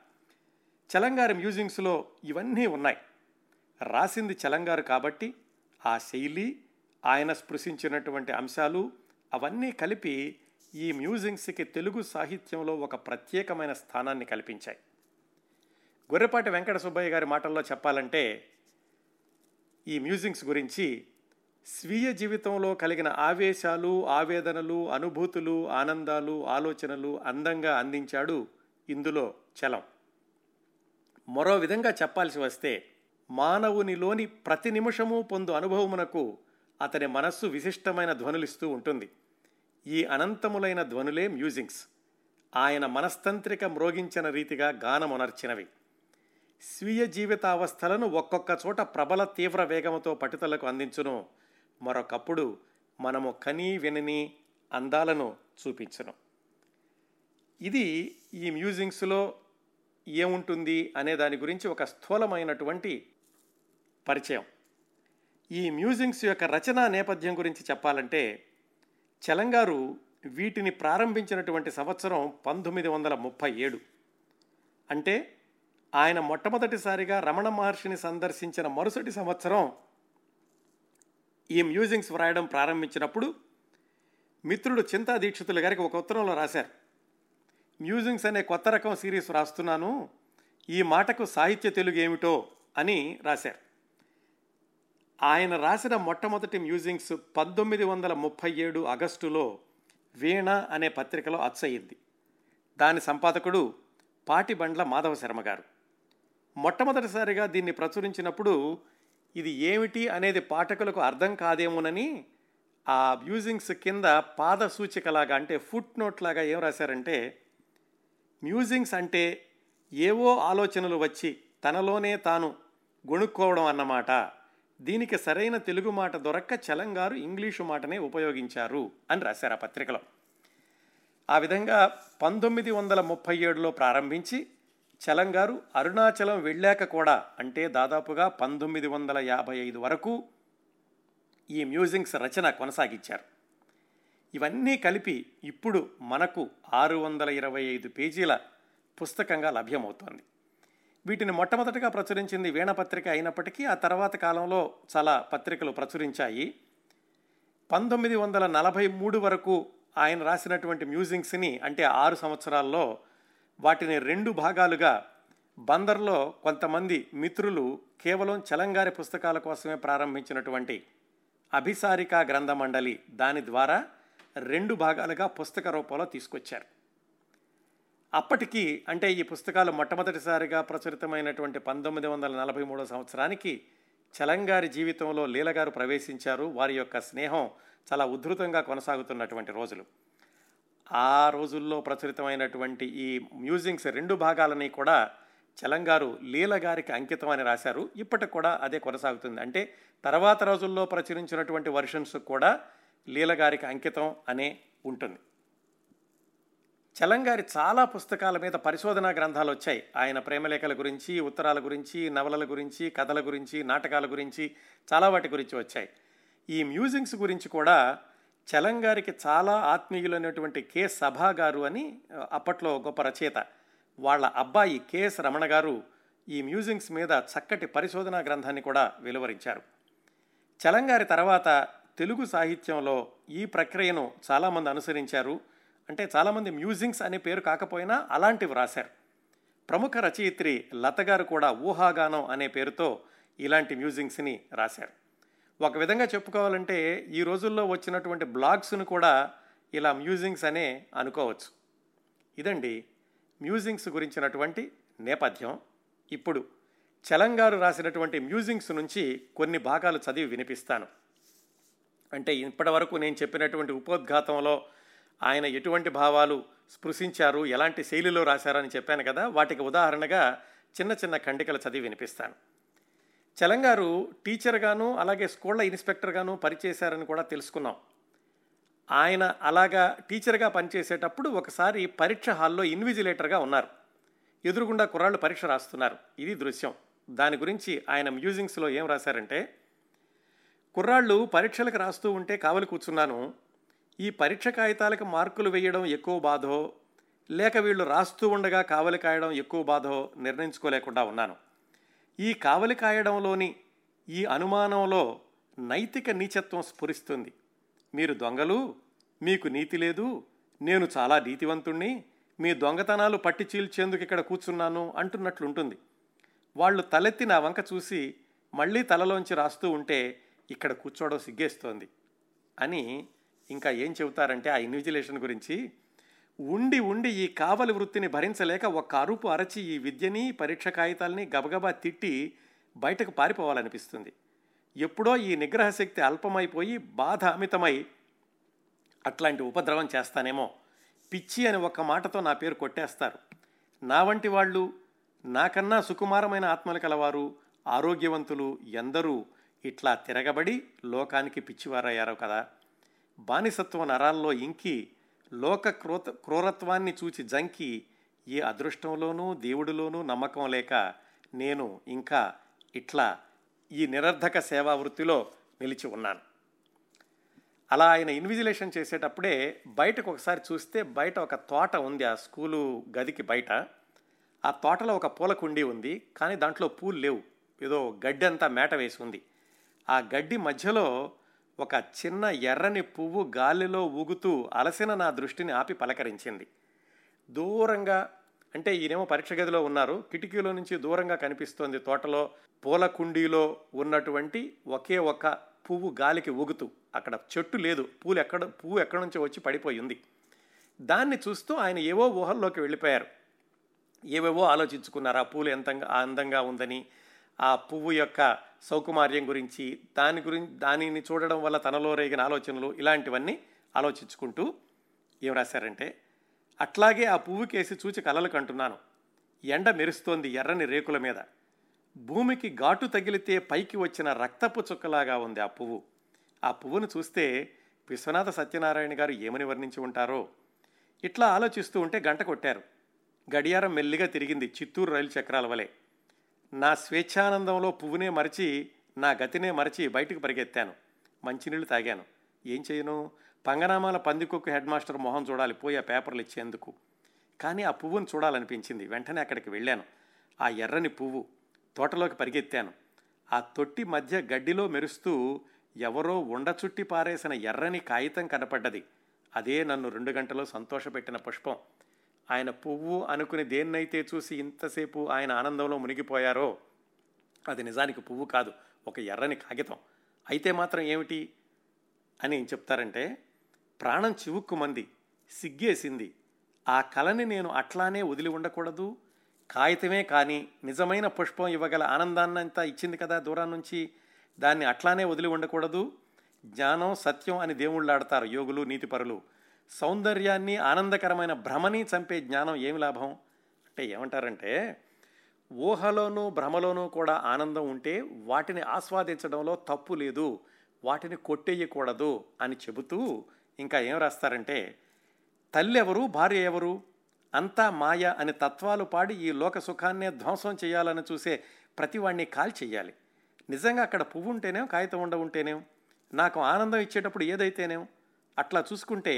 A: చలంగారి మ్యూజింగ్స్లో ఇవన్నీ ఉన్నాయి. రాసింది చలంగారు కాబట్టి ఆ శైలి ఆయన స్పృశించినటువంటి అంశాలు అవన్నీ కలిపి ఈ మ్యూజింగ్స్కి తెలుగు సాహిత్యంలో ఒక ప్రత్యేకమైన స్థానాన్ని కల్పించాయి. గొర్రెపాటి వెంకట సుబ్బయ్య గారి మాటల్లో చెప్పాలంటే ఈ మ్యూజింగ్స్ గురించి స్వీయ జీవితంలో కలిగిన ఆవేశాలు ఆవేదనలు అనుభూతులు ఆనందాలు ఆలోచనలు అందంగా అందించాడు ఇందులో చలం. మరో విధంగా చెప్పాల్సి వస్తే మానవునిలోని ప్రతి నిమిషము పొందు అనుభవమునకు అతని మనస్సు విశిష్టమైన ధ్వనులిస్తూ ఉంటుంది. ఈ అనంతములైన ధ్వనులే మ్యూజింగ్స్ ఆయన మనస్తంత్రిక మ్రోగించిన రీతిగా గానమునర్చినవి. స్వీయ జీవితావస్థలను ఒక్కొక్క చోట ప్రబల తీవ్ర వేగముతో పట్టుదలకు అందించును. మరొకప్పుడు మనము కనీ వినని అందాలను చూపించును. ఇది ఈ మ్యూజింగ్స్లో ఏముంటుంది అనే దాని గురించి ఒక స్థూలమైనటువంటి పరిచయం. ఈ మ్యూజింగ్స్ యొక్క రచనా నేపథ్యం గురించి చెప్పాలంటే చలంగారు వీటిని ప్రారంభించినటువంటి సంవత్సరం పంతొమ్మిది వందల ముప్పై ఏడు. అంటే ఆయన మొట్టమొదటిసారిగా రమణ మహర్షిని సందర్శించిన మరుసటి సంవత్సరం ఈ మ్యూజింగ్స్ వ్రాయడం ప్రారంభించినప్పుడు మిత్రుడు చింతా దీక్షితులు గారికి ఒక ఉత్తరంలో రాశారు. మ్యూజింగ్స్ అనే కొత్త రకం సిరీస్ రాస్తున్నాను ఈ మాటకు సాహిత్య తెలుగు ఏమిటో అని రాశారు. ఆయన రాసిన మొట్టమొదటి మ్యూజింగ్స్ పంతొమ్మిది వందల ముప్పై ఏడు ఆగస్టులో వీణ అనే పత్రికలో అచ్చయింది దాని సంపాదకుడు పాటిబండ్ల మాధవ శర్మ గారు. మొట్టమొదటిసారిగా దీన్ని ప్రచురించినప్పుడు ఇది ఏమిటి అనేది పాఠకులకు అర్థం కాదేమోనని ఆ మ్యూజింగ్స్ కింద పాద సూచికలాగా అంటే ఫుట్ నోట్ లాగా ఏం రాశారంటే మ్యూజింగ్స్ అంటే ఏవో ఆలోచనలు వచ్చి తనలోనే తాను గొణుక్కోవడం అన్నమాట. దీనికి సరైన తెలుగు మాట దొరక్క చలంగారు ఇంగ్లీషు మాటనే ఉపయోగించారు అని రాశారు ఆ పత్రికలో. ఆ విధంగా పంతొమ్మిది వందల ముప్పై ఏడులో ప్రారంభించి చలంగారు అరుణాచలం వెళ్ళాక కూడా అంటే దాదాపుగా పంతొమ్మిది వందల యాభై ఐదు వరకు ఈ మ్యూజింగ్స్ రచన కొనసాగించారు. ఇవన్నీ కలిపి ఇప్పుడు మనకు ఆరు వందల ఇరవై ఐదు పేజీల పుస్తకంగా లభ్యమవుతోంది. వీటిని మొట్టమొదటగా ప్రచురించింది వీణపత్రిక అయినప్పటికీ ఆ తర్వాత కాలంలో చాలా పత్రికలు ప్రచురించాయి. పంతొమ్మిది వందల నలభై మూడు వరకు ఆయన రాసినటువంటి మ్యూజింగ్స్ని అంటే ఆరు సంవత్సరాల్లో వాటిని రెండు భాగాలుగా బందర్లో కొంతమంది మిత్రులు కేవలం చలంగారి పుస్తకాల కోసమే ప్రారంభించినటువంటి అభిసారిక గ్రంథ మండలి దాని ద్వారా రెండు భాగాలుగా పుస్తక రూపంలో తీసుకొచ్చారు. అప్పటికి అంటే ఈ పుస్తకాలు మొట్టమొదటిసారిగా ప్రచురితమైనటువంటి పంతొమ్మిది వందల నలభై మూడో సంవత్సరానికి చలంగారి జీవితంలో లీలగారు ప్రవేశించారు. వారి యొక్క స్నేహం చాలా ఉధృతంగా కొనసాగుతున్నటువంటి రోజులు. ఆ రోజుల్లో ప్రచురితమైనటువంటి ఈ మ్యూజింగ్స్ రెండు భాగాలని కూడా చలంగారు లీలగారికి అంకితం అని రాశారు. ఇప్పటికి కూడా అదే కొనసాగుతుంది. అంటే తర్వాత రోజుల్లో ప్రచురించినటువంటి వర్షన్స్ కూడా లీలగారికి అంకితం అనే ఉంటుంది. చలంగారి చాలా పుస్తకాల మీద పరిశోధనా గ్రంథాలు వచ్చాయి. ఆయన ప్రేమలేఖల గురించి ఉత్తరాల గురించి నవలల గురించి కథల గురించి నాటకాల గురించి చాలా వాటి గురించి వచ్చాయి. ఈ మ్యూజింగ్స్ గురించి కూడా చలంగారికి చాలా ఆత్మీయులైనటువంటి కె సభా గారు అని అప్పట్లో గొప్ప రచయిత వాళ్ళ అబ్బాయి కెఎస్ రమణ గారు ఈ మ్యూజింగ్స్ మీద చక్కటి పరిశోధనా గ్రంథాన్ని కూడా వెలువరించారు. చలంగారి తర్వాత తెలుగు సాహిత్యంలో ఈ ప్రక్రియను చాలామంది అనుసరించారు. అంటే చాలామంది మ్యూజింగ్స్ అనే పేరు కాకపోయినా అలాంటివి రాశారు. ప్రముఖ రచయిత్రి లత గారు కూడా ఊహాగానం అనే పేరుతో ఇలాంటి మ్యూజింగ్స్ని రాశారు. ఒక విధంగా చెప్పుకోవాలంటే ఈ రోజుల్లో వచ్చినటువంటి బ్లాగ్స్ను కూడా ఇలా మ్యూజింగ్స్ అనే అనుకోవచ్చు. ఇదండి మ్యూజింగ్స్ గురించినటువంటి నేపథ్యం. ఇప్పుడు చలంగారు రాసినటువంటి మ్యూజింగ్స్ నుంచి కొన్ని భాగాలు చదివి వినిపిస్తాను. అంటే ఇప్పటివరకు నేను చెప్పినటువంటి ఉపోద్ఘాతంలో ఆయన ఎటువంటి భావాలు స్పృశించారు ఎలాంటి శైలిలో రాశారని చెప్పాను కదా వాటికి ఉదాహరణగా చిన్న చిన్న ఖండికలు చదివి వినిపిస్తాను. చలంగారు టీచర్గాను అలాగే స్కూళ్ళ ఇన్స్పెక్టర్గాను పనిచేశారని కూడా తెలుసుకున్నాం. ఆయన అలాగా టీచర్గా పనిచేసేటప్పుడు ఒకసారి పరీక్ష హాల్లో ఇన్విజిలేటర్గా ఉన్నారు. ఎదురుగుండా కుర్రాళ్ళు పరీక్ష రాస్తున్నారు. ఇది దృశ్యం. దాని గురించి ఆయన మ్యూజింగ్స్లో ఏం రాశారంటే కుర్రాళ్ళు పరీక్షలకు రాస్తూ ఉంటే కావలి కూర్చున్నాను. ఈ పరీక్ష కాగితాలకు మార్కులు వేయడం ఎక్కువ బాధో లేక వీళ్ళు రాస్తూ ఉండగా కావలి కాయడం ఎక్కువ బాధో నిర్ణయించుకోలేకుండా ఉన్నాను. ఈ కావలి కాయడంలోని ఈ అనుమానంలో నైతిక నీచత్వం స్ఫురిస్తుంది. మీరు దొంగలు మీకు నీతి లేదు నేను చాలా నీతివంతుణ్ణి మీ దొంగతనాలు పట్టి చీల్చేందుకు ఇక్కడ కూర్చున్నాను అంటున్నట్లుంటుంది. వాళ్ళు తలెత్తి నా వంక చూసి మళ్ళీ తలలోంచి రాస్తూ ఉంటే ఇక్కడ కూర్చోవడం సిగ్గేస్తోంది అని ఇంకా ఏం చెబుతారంటే ఆ ఇన్విజిలేషన్ గురించి ఉండి ఉండి ఈ కావలి వృత్తిని భరించలేక ఒక్క అరుపు అరచి ఈ విద్యని పరీక్ష కాగితాలని గబగబా తిట్టి బయటకు పారిపోవాలనిపిస్తుంది. ఎప్పుడో ఈ నిగ్రహ శక్తి అల్పమైపోయి బాధ అమితమై అట్లాంటి ఉపద్రవం చేస్తానేమో. పిచ్చి అని ఒక్క మాటతో నా పేరు కొట్టేస్తారు. నా వంటి వాళ్ళు నాకన్నా సుకుమారమైన ఆత్మలు కలవారు ఆరోగ్యవంతులు ఎందరూ ఇట్లా తిరగబడి లోకానికి పిచ్చివారయ్యారో కదా. బానిసత్వ నరాల్లో ఇంకి లోక క్రోత క్రూరత్వాన్ని చూచి జంకి ఈ అదృష్టంలోనూ దేవుడిలోనూ నమ్మకం లేక నేను ఇంకా ఇట్లా ఈ నిరర్ధక సేవా వృత్తిలో నిలిచి ఉన్నాను. అలా ఆయన ఇన్విజిలేషన్ చేసేటప్పుడే బయటకు ఒకసారి చూస్తే బయట ఒక తోట ఉంది ఆ స్కూలు గదికి బయట. ఆ తోటలో ఒక పూల కుండీ ఉంది కానీ దాంట్లో పూలు లేవు. ఏదో గడ్డి అంతా మేట వేసి ఉంది. ఆ గడ్డి మధ్యలో ఒక చిన్న ఎర్రని పువ్వు గాలిలో ఊగుతూ అలసిన నా దృష్టిని ఆపి పలకరించింది. దూరంగా అంటే ఈయనేమో పరీక్ష గదిలో ఉన్నారు కిటికీలో నుంచి దూరంగా కనిపిస్తోంది తోటలో పూల కుండీలో ఉన్నటువంటి ఒకే ఒక పువ్వు గాలికి ఊగుతూ. అక్కడ చెట్టు లేదు పూలు ఎక్కడ పువ్వు ఎక్కడి నుంచో వచ్చి పడిపోయింది దాన్ని చూస్తూ ఆయన ఏవో ఊహల్లోకి వెళ్ళిపోయారు. ఏవేవో ఆలోచించుకున్నారు ఆ పూలు ఎంత అందంగా ఉందని ఆ పువ్వు యొక్క సౌకుమార్యం గురించి దాని గురించి దానిని చూడడం వల్ల తనలో రేగిన ఆలోచనలు ఇలాంటివన్నీ ఆలోచించుకుంటూ ఏం రాశారంటే అట్లాగే ఆ పువ్వుకేసి చూచి కలలు కంటున్నాను. ఎండ మెరుస్తోంది ఎర్రని రేకుల మీద. భూమికి ఘాటు తగిలితే పైకి వచ్చిన రక్తపు చుక్కలాగా ఉంది ఆ పువ్వు. ఆ పువ్వును చూస్తే విశ్వనాథ సత్యనారాయణ గారు ఏమని వర్ణించి ఉంటారో? ఇట్లా ఆలోచిస్తూ ఉంటే గంట కొట్టారు. గడియారం మెల్లిగా తిరిగింది చిత్తూరు రైలు చక్రాల వలె. నా స్వేచ్ఛానందంలో పువ్వునే మరచి నా గతినే మరచి బయటకు పరిగెత్తాను. మంచినీళ్ళు తాగాను. ఏం చేయను? పంగనామాల పందికొక్కు హెడ్ మాస్టర్ మొహం చూడాలి పోయి ఆ పేపర్లు ఇచ్చేందుకు. కానీ ఆ పువ్వును చూడాలనిపించింది. వెంటనే అక్కడికి వెళ్ళాను. ఆ ఎర్రని పువ్వు తోటలోకి పరిగెత్తాను. ఆ తొట్టి మధ్య గడ్డిలో మెరుస్తూ ఎవరో ఉండ చుట్టి పారేసిన ఎర్రని కాగితం కనపడ్డది. అదే నన్ను రెండు గంటలో సంతోషపెట్టిన పుష్పం. ఆయన పువ్వు అనుకుని దేన్నైతే చూసి ఇంతసేపు ఆయన ఆనందంలో మునిగిపోయారో అది నిజానికి పువ్వు కాదు ఒక ఎర్రని కాగితం. అయితే మాత్రం ఏమిటి అని ఏం చెప్తారంటే ప్రాణం చివుక్కుమంది సిగ్గేసింది. ఆ కళని నేను అట్లానే వదిలి ఉండకూడదు. కాగితమే కానీ నిజమైన పుష్పం ఇవ్వగల ఆనందాన్నంతా ఇచ్చింది కదా దూరం నుంచి. దాన్ని అట్లానే వదిలి ఉండకూడదు. జ్ఞానం సత్యం అని దేవుళ్ళు ఆడతారు యోగులు నీతిపరులు. సౌందర్యాన్ని ఆనందకరమైన భ్రమని చంపే జ్ఞానం ఏమి లాభం? అంటే ఏమంటారంటే ఊహలోనూ భ్రమలోనూ కూడా ఆనందం ఉంటే వాటిని ఆస్వాదించడంలో తప్పు లేదు వాటిని కొట్టేయకూడదు అని చెబుతూ ఇంకా ఏం రాస్తారంటే తల్లి ఎవరు భార్య ఎవరు? అంతా మాయ అని తత్వాలు పాడి ఈ లోక సుఖాన్నే ధ్వంసం చేయాలని చూసే ప్రతివాణ్ణి కాల్ చేయాలి నిజంగా అక్కడ పువ్వు ఉంటేనేం కాగితం ఉండ ఉంటేనేం? నాకు ఆనందం ఇచ్చేటప్పుడు ఏదైతేనేం? అట్లా చూసుకుంటే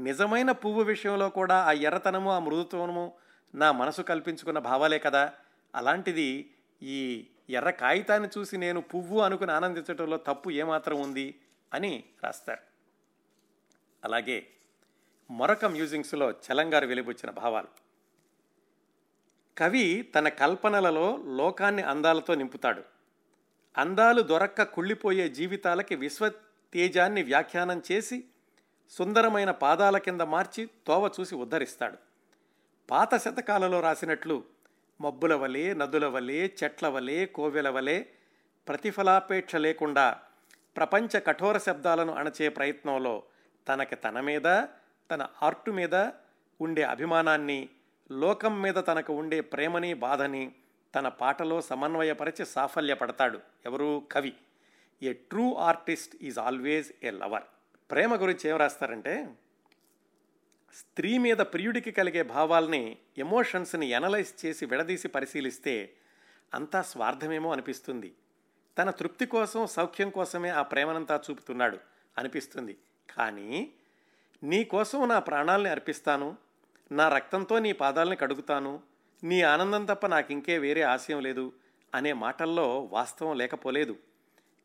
A: నిజమైన పువ్వు విషయంలో కూడా ఆ ఎర్రతనము ఆ మృదుత్వము నా మనసు కల్పించుకున్న భావాలే కదా. అలాంటిది ఈ ఎర్ర కాగితాన్ని చూసి నేను పువ్వు అనుకుని ఆనందించడంలో తప్పు ఏమాత్రం ఉంది అని రాస్తారు. అలాగే మరొక మ్యూజింగ్స్లో చలంగారు వెలిబుచ్చిన భావాలు. కవి తన కల్పనలలో లోకాన్ని అందాలతో నింపుతాడు. అందాలు దొరక్క కుళ్ళిపోయే జీవితాలకి విశ్వ తేజాన్ని వ్యాఖ్యానం చేసి సుందరమైన పాదాల కింద మార్చి తోవ చూసి ఉద్ధరిస్తాడు. పాత శతకాలలో రాసినట్లు మబ్బుల వలె నదుల వలె చెట్ల వలె కోవెల వలె ప్రతిఫలాపేక్ష లేకుండా ప్రపంచ కఠోర శబ్దాలను అణచే ప్రయత్నంలో తనకి తన మీద తన ఆర్టు మీద ఉండే అభిమానాన్ని లోకం మీద తనకు ఉండే ప్రేమని బాధని తన పాటలో సమన్వయపరిచి సాఫల్యపడతాడు. ఎవరు? కవి. A true artist is always a lover. ప్రేమ గురించి ఏం రాస్తారంటే స్త్రీ మీద ప్రియుడికి కలిగే భావాల్ని ఎమోషన్స్ని ఎనలైజ్ చేసి విడదీసి పరిశీలిస్తే అంతా స్వార్థమేమో అనిపిస్తుంది. తన తృప్తి కోసం సౌఖ్యం కోసమే ఆ ప్రేమనంతా చూపుతున్నాడు అనిపిస్తుంది. కానీ నీ కోసం నా ప్రాణాల్ని అర్పిస్తాను నా రక్తంతో నీ పాదాలని కడుగుతాను నీ ఆనందం తప్ప నాకు ఇంకే వేరే ఆశయం లేదు అనే మాటల్లో వాస్తవం లేకపోలేదు.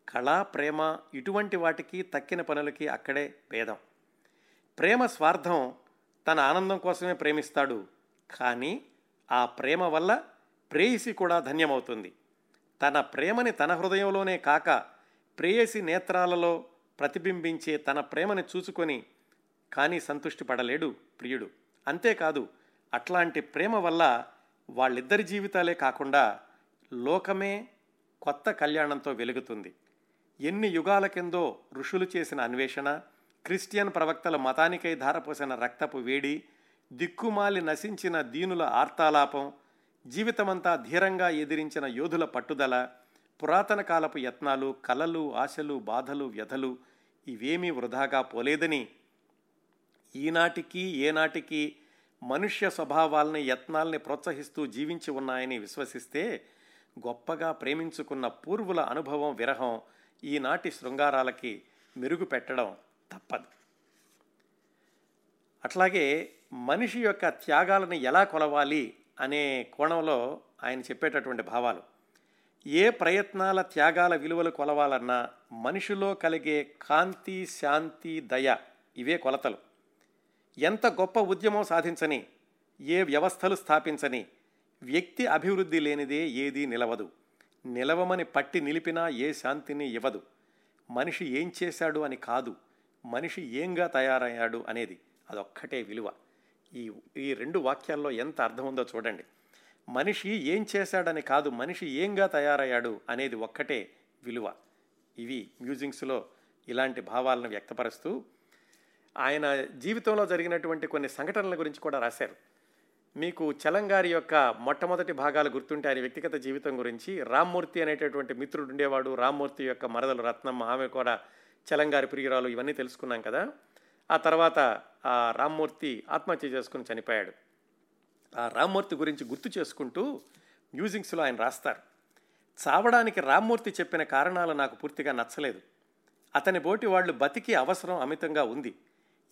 A: కళ ప్రేమ ఇటువంటి వాటికి తక్కిన పనులకి అక్కడే భేదం. ప్రేమ స్వార్థం తన ఆనందం కోసమే ప్రేమిస్తాడు. కానీ ఆ ప్రేమ వల్ల ప్రేయసి కూడా ధన్యమవుతుంది. తన ప్రేమని తన హృదయంలోనే కాక ప్రేయసి నేత్రాలలో ప్రతిబింబించే తన ప్రేమని చూసుకొని కానీ సంతృష్టి పడలేడు ప్రియుడు. అంతేకాదు అట్లాంటి ప్రేమ వల్ల వాళ్ళిద్దరి జీవితాలే కాకుండా లోకమే కొత్త కళ్యాణంతో వెలుగుతుంది. ఎన్ని యుగాల కిందో ఋషులు చేసిన అన్వేషణ క్రిస్టియన్ ప్రవక్తల మతానికై ధారపోసిన రక్తపు వేడి దిక్కుమాలి నశించిన దీనుల ఆర్తాలాపం జీవితమంతా ధీరంగా ఎదిరించిన యోధుల పట్టుదల పురాతన కాలపు యత్నాలు కలలు ఆశలు బాధలు వ్యధలు ఇవేమీ వృధాగా పోలేదని ఈనాటికి ఏనాటికి మనుష్య స్వభావాల్ని యత్నాల్ని ప్రోత్సహిస్తూ జీవించి ఉన్నాయని విశ్వసిస్తే గొప్పగా ప్రేమించుకున్న పూర్వుల అనుభవం విరహం. ఈనాటి శృంగారాలకి మెరుగు పెట్టడం తప్పదు. అట్లాగే మనిషి యొక్క త్యాగాలను ఎలా కొలవాలి అనే కోణంలో ఆయన చెప్పేటటువంటి భావాలు. ఏ ప్రయత్నాల త్యాగాల విలువలు కొలవాలన్నా మనిషిలో కలిగే కాంతి శాంతి దయ ఇవే కొలతలు. ఎంత గొప్ప ఉద్యమం సాధించని ఏ వ్యవస్థలు స్థాపించని వ్యక్తి అభివృద్ధి లేనిదే ఏదీ నిలవదు. నిలవమని పట్టి నిలిపినా ఏ శాంతిని ఇవ్వదు. మనిషి ఏం చేశాడు అని కాదు మనిషి ఏంగా తయారయ్యాడు అనేది అదొక్కటే విలువ. ఈ ఈ రెండు వాక్యాల్లో ఎంత అర్థం ఉందో చూడండి. మనిషి ఏం చేశాడని కాదు మనిషి ఏంగా తయారయ్యాడు అనేది ఒక్కటే విలువ. ఇవి మ్యూజింగ్స్లో ఇలాంటి భావాలను వ్యక్తపరుస్తూ ఆయన జీవితంలో జరిగినటువంటి కొన్ని సంఘటనల గురించి కూడా రాశారు. మీకు చలంగారి యొక్క మొట్టమొదటి భాగాలు గుర్తుంటే ఆయన వ్యక్తిగత జీవితం గురించి. రామ్మూర్తి అనేటటువంటి మిత్రుడు ఉండేవాడు. రామ్మూర్తి యొక్క మరదలు రత్నమ్మ ఆమె కూడా చలంగారి ప్రియురాలు. ఇవన్నీ తెలుసుకున్నాం కదా. ఆ తర్వాత ఆ రామ్మూర్తి ఆత్మహత్య చేసుకుని చనిపోయాడు. ఆ రామ్మూర్తి గురించి గుర్తు చేసుకుంటూ మ్యూజిక్స్లో ఆయన రాస్తారు. చావడానికి రామ్మూర్తి చెప్పిన కారణాలు నాకు పూర్తిగా నచ్చలేదు. అతని బోటి వాళ్ళు బతికి అవసరం అమితంగా ఉంది.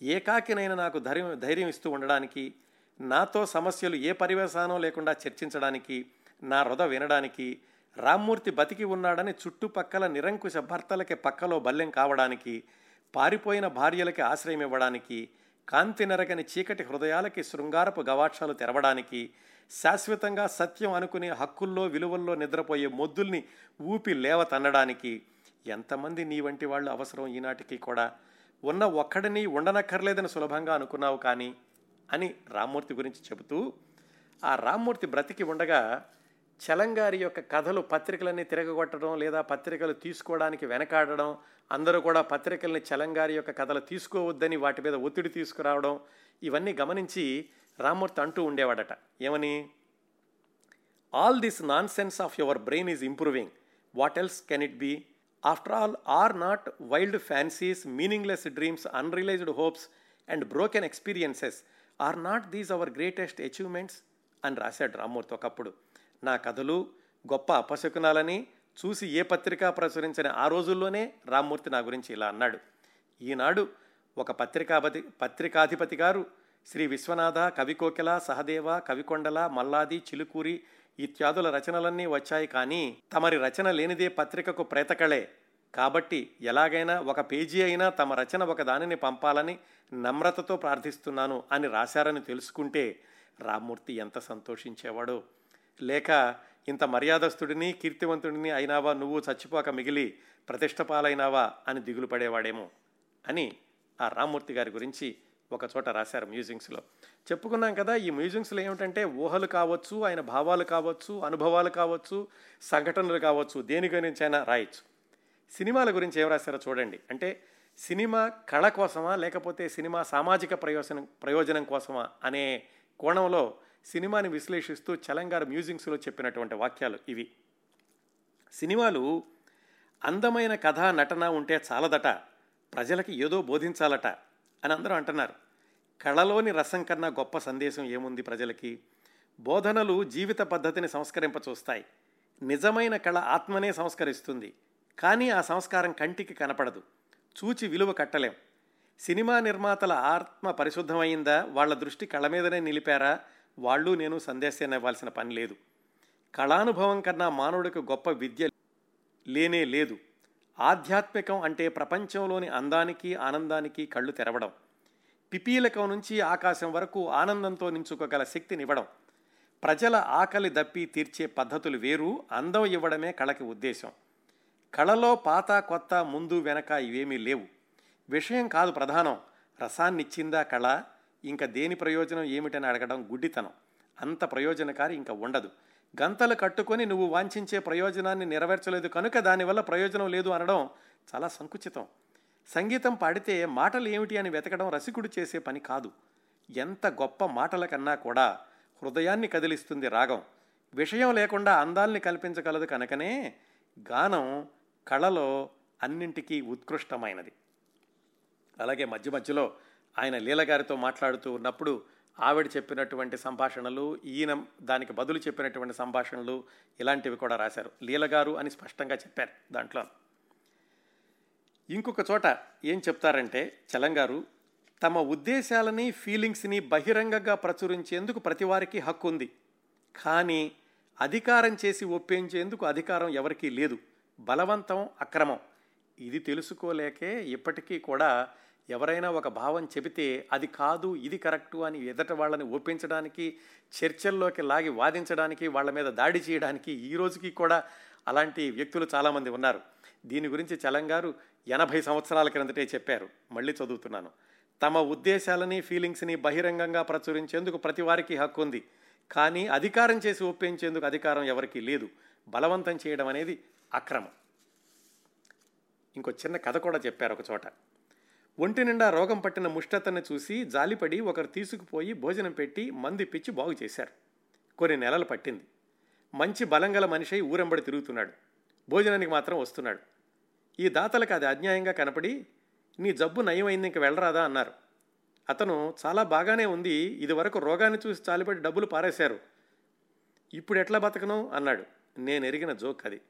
A: ఏకాకినైనా నాకు ధైర్యం ధైర్యం ఇస్తూ ఉండడానికి నాతో సమస్యలు ఏ పరివేశానం లేకుండా చర్చించడానికి నా హృద వినడానికి రామ్మూర్తి బతికి ఉన్నాడని చుట్టుపక్కల నిరంకుశ భర్తలకి పక్కలో బల్లెం కావడానికి పారిపోయిన భార్యలకి ఆశ్రయం ఇవ్వడానికి కాంతి నరగని చీకటి హృదయాలకి శృంగారపు గవాక్షాలు తెరవడానికి శాశ్వతంగా సత్యం అనుకునే హక్కుల్లో విలువల్లో నిద్రపోయే మొద్దుల్ని ఊపి లేవ తన్నడానికి ఎంతమంది నీ వంటి వాళ్ళు అవసరం ఈనాటికి కూడా? ఉన్న ఒక్కడిని ఉండనక్కర్లేదని సులభంగా అనుకున్నావు కానీ అని రామ్మూర్తి గురించి చెబుతూ ఆ రామ్మూర్తి బ్రతికి ఉండగా చలంగారి యొక్క కథలు పత్రికలన్నీ తిరగగొట్టడం లేదా పత్రికలు తీసుకోవడానికి వెనకాడడం అందరూ కూడా పత్రికల్ని చలంగారి యొక్క కథలు తీసుకోవద్దని వాటి మీద ఒత్తిడి తీసుకురావడం ఇవన్నీ గమనించి రామ్మూర్తి అంటూ ఉండేవాడట. ఏమని? All this nonsense of your brain is improving what else can it be after all are not wild fancies meaningless dreams unrealised hopes and broken experiences are not these our greatest achievements అని రాశాడు రామ్మూర్తి ఒకప్పుడు. నా కథలు గొప్ప అపశకునాలని చూసి ఏ పత్రిక ప్రచురించిన ఆ రోజుల్లోనే రామ్మూర్తి నా గురించి ఇలా అన్నాడు. ఈనాడు ఒక పత్రికాపతి పత్రికాధిపతి గారు శ్రీ విశ్వనాథ కవికోకిల సహదేవ కవికొండల మల్లాది చిలుకూరి ఇత్యాదుల రచనలన్నీ వచ్చాయి కానీ తమరి రచన లేనిదే పత్రికకు ప్రేతకళే కాబట్టి ఎలాగైనా ఒక పేజీ అయినా తమ రచన ఒక దానిని పంపాలని నమ్రతతో ప్రార్థిస్తున్నాను అని రాశారని తెలుసుకుంటే రామ్మూర్తి ఎంత సంతోషించేవాడో. లేక ఇంత మర్యాదస్తుడిని కీర్తివంతుడిని అయినావా నువ్వు చచ్చిపోక మిగిలి ప్రతిష్టపాలైనావా అని దిగులు పడేవాడేమో అని ఆ రామ్మూర్తి గారి గురించి ఒక చోట రాశారు మ్యూజింగ్స్లో. చెప్పుకున్నాం కదా ఈ మ్యూజింగ్స్లో ఏమిటంటే ఊహలు కావచ్చు ఆయన భావాలు కావచ్చు అనుభవాలు కావచ్చు సంఘటనలు కావచ్చు దేని గురించైనా రాయొచ్చు. సినిమాల గురించి ఏం రాశారో చూడండి. అంటే సినిమా కళ కోసమా లేకపోతే సినిమా సామాజిక ప్రయోజనం ప్రయోజనం కోసమా అనే కోణంలో సినిమాని విశ్లేషిస్తూ చలంగారు మ్యూజిక్స్లో చెప్పినటువంటి వాక్యాలు ఇవి. సినిమాలు అందమైన కథ నటన ఉంటే చాలదట ప్రజలకి ఏదో బోధించాలట అని అందరూ అంటున్నారు. కళలోని రసం కన్నా గొప్ప సందేశం ఏముంది ప్రజలకి? బోధనలు జీవిత పద్ధతిని సంస్కరింపచూస్తాయి. నిజమైన కళ ఆత్మనే సంస్కరిస్తుంది. కానీ ఆ సంస్కారం కంటికి కనపడదు. చూచి విలువ కట్టలేం. సినిమా నిర్మాతల ఆత్మ పరిశుద్ధమైందా? వాళ్ళ దృష్టి కళ మీదనే నిలిపారా? వాళ్ళు నేను సందేశాన్నివ్వాల్సిన పని లేదు. కళానుభవం కన్నా మానవుడికి గొప్ప విద్య లేనే లేదు. ఆధ్యాత్మికం అంటే ప్రపంచంలోని అందానికి ఆనందానికి కళ్ళు తెరవడం. పిపీలకం నుంచి ఆకాశం వరకు ఆనందంతో నించుకోగల శక్తినివ్వడం ప్రజల ఆకలి దప్పి తీర్చే పద్ధతులు వేరు అందం ఇవ్వడమే కళకి ఉద్దేశం. కళలో పాత కొత్త ముందు వెనక ఇవేమీ లేవు. విషయం కాదు ప్రధానం. రసాన్నిచ్చిందా కళ? ఇంకా దేని ప్రయోజనం ఏమిటని అడగడం గుడ్డితనం. అంత ప్రయోజనకారి ఇంకా ఉండదు. గంతలు కట్టుకొని నువ్వు వాంఛించే ప్రయోజనాన్ని నెరవేర్చలేదు కనుక దానివల్ల ప్రయోజనం లేదు అనడం చాలా సంకుచితం. సంగీతం పాడితే మాటలు ఏమిటి అని వెతకడం రసికుడు చేసే పని కాదు. ఎంత గొప్ప మాటల కన్నా కూడా హృదయాన్ని కదిలిస్తుంది రాగం. విషయం లేకుండా అందాల్ని కల్పించగలదు కనుకనే గానం కళలో అన్నింటికీ ఉత్కృష్టమైనది. అలాగే మధ్య మధ్యలో ఆయన లీలగారితో మాట్లాడుతూ ఉన్నప్పుడు ఆవిడ చెప్పినటువంటి సంభాషణలు ఈయన దానికి బదులు చెప్పినటువంటి సంభాషణలు ఇలాంటివి కూడా రాశారు. లీలగారు అని స్పష్టంగా చెప్పారు దాంట్లో. ఇంకొక చోట ఏం చెప్తారంటే చలంగారు తమ ఉద్దేశాలని ఫీలింగ్స్ని బహిరంగంగా ప్రచురించేందుకు ప్రతి వారికి హక్కు ఉంది కానీ అధికారం చేసి ఒప్పించేందుకు అధికారం ఎవరికీ లేదు. బలవంతం అక్రమం. ఇది తెలుసుకోలేకే ఇప్పటికీ కూడా ఎవరైనా ఒక భావం చెబితే అది కాదు ఇది కరెక్టు అని ఎదట వాళ్ళని ఒప్పించడానికి చర్చల్లోకి లాగి వాదించడానికి వాళ్ళ మీద దాడి చేయడానికి ఈ రోజుకి కూడా అలాంటి వ్యక్తులు చాలామంది ఉన్నారు. దీని గురించి చలంగారు ఎనభై సంవత్సరాల క్రిందటే చెప్పారు. మళ్ళీ చదువుతున్నాను. తమ ఉద్దేశాలని ఫీలింగ్స్ని బహిరంగంగా ప్రచురించేందుకు ప్రతి వారికి హక్కు ఉంది. కానీ అధికారం చేసి ఒప్పించేందుకు అధికారం ఎవరికీ లేదు. బలవంతం చేయడం అనేది అక్రమం. ఇంకో చిన్న కథ కూడా చెప్పారు ఒక చోట. ఒంటి నిండా రోగం పట్టిన ముష్టతను చూసి జాలిపడి ఒకరు తీసుకుపోయి భోజనం పెట్టి మంది పిచ్చి బాగు చేశారు. కొన్ని నెలలు పట్టింది. మంచి బలంగల మనిషి ఊరెంబడి తిరుగుతున్నాడు. భోజనానికి మాత్రం వస్తున్నాడు. ఈ దాతలకు అది అన్యాయంగా కనపడి నీ జబ్బు నయమైంది ఇంక వెళ్ళరాదా అన్నారు. అతను చాలా బాగానే ఉంది. ఇదివరకు రోగాన్ని చూసి చాలిపడి డబ్బులు పారేశారు. ఇప్పుడు ఎట్లా బతకను? అన్నాడు. నేను ఎరిగిన జోక్ అది.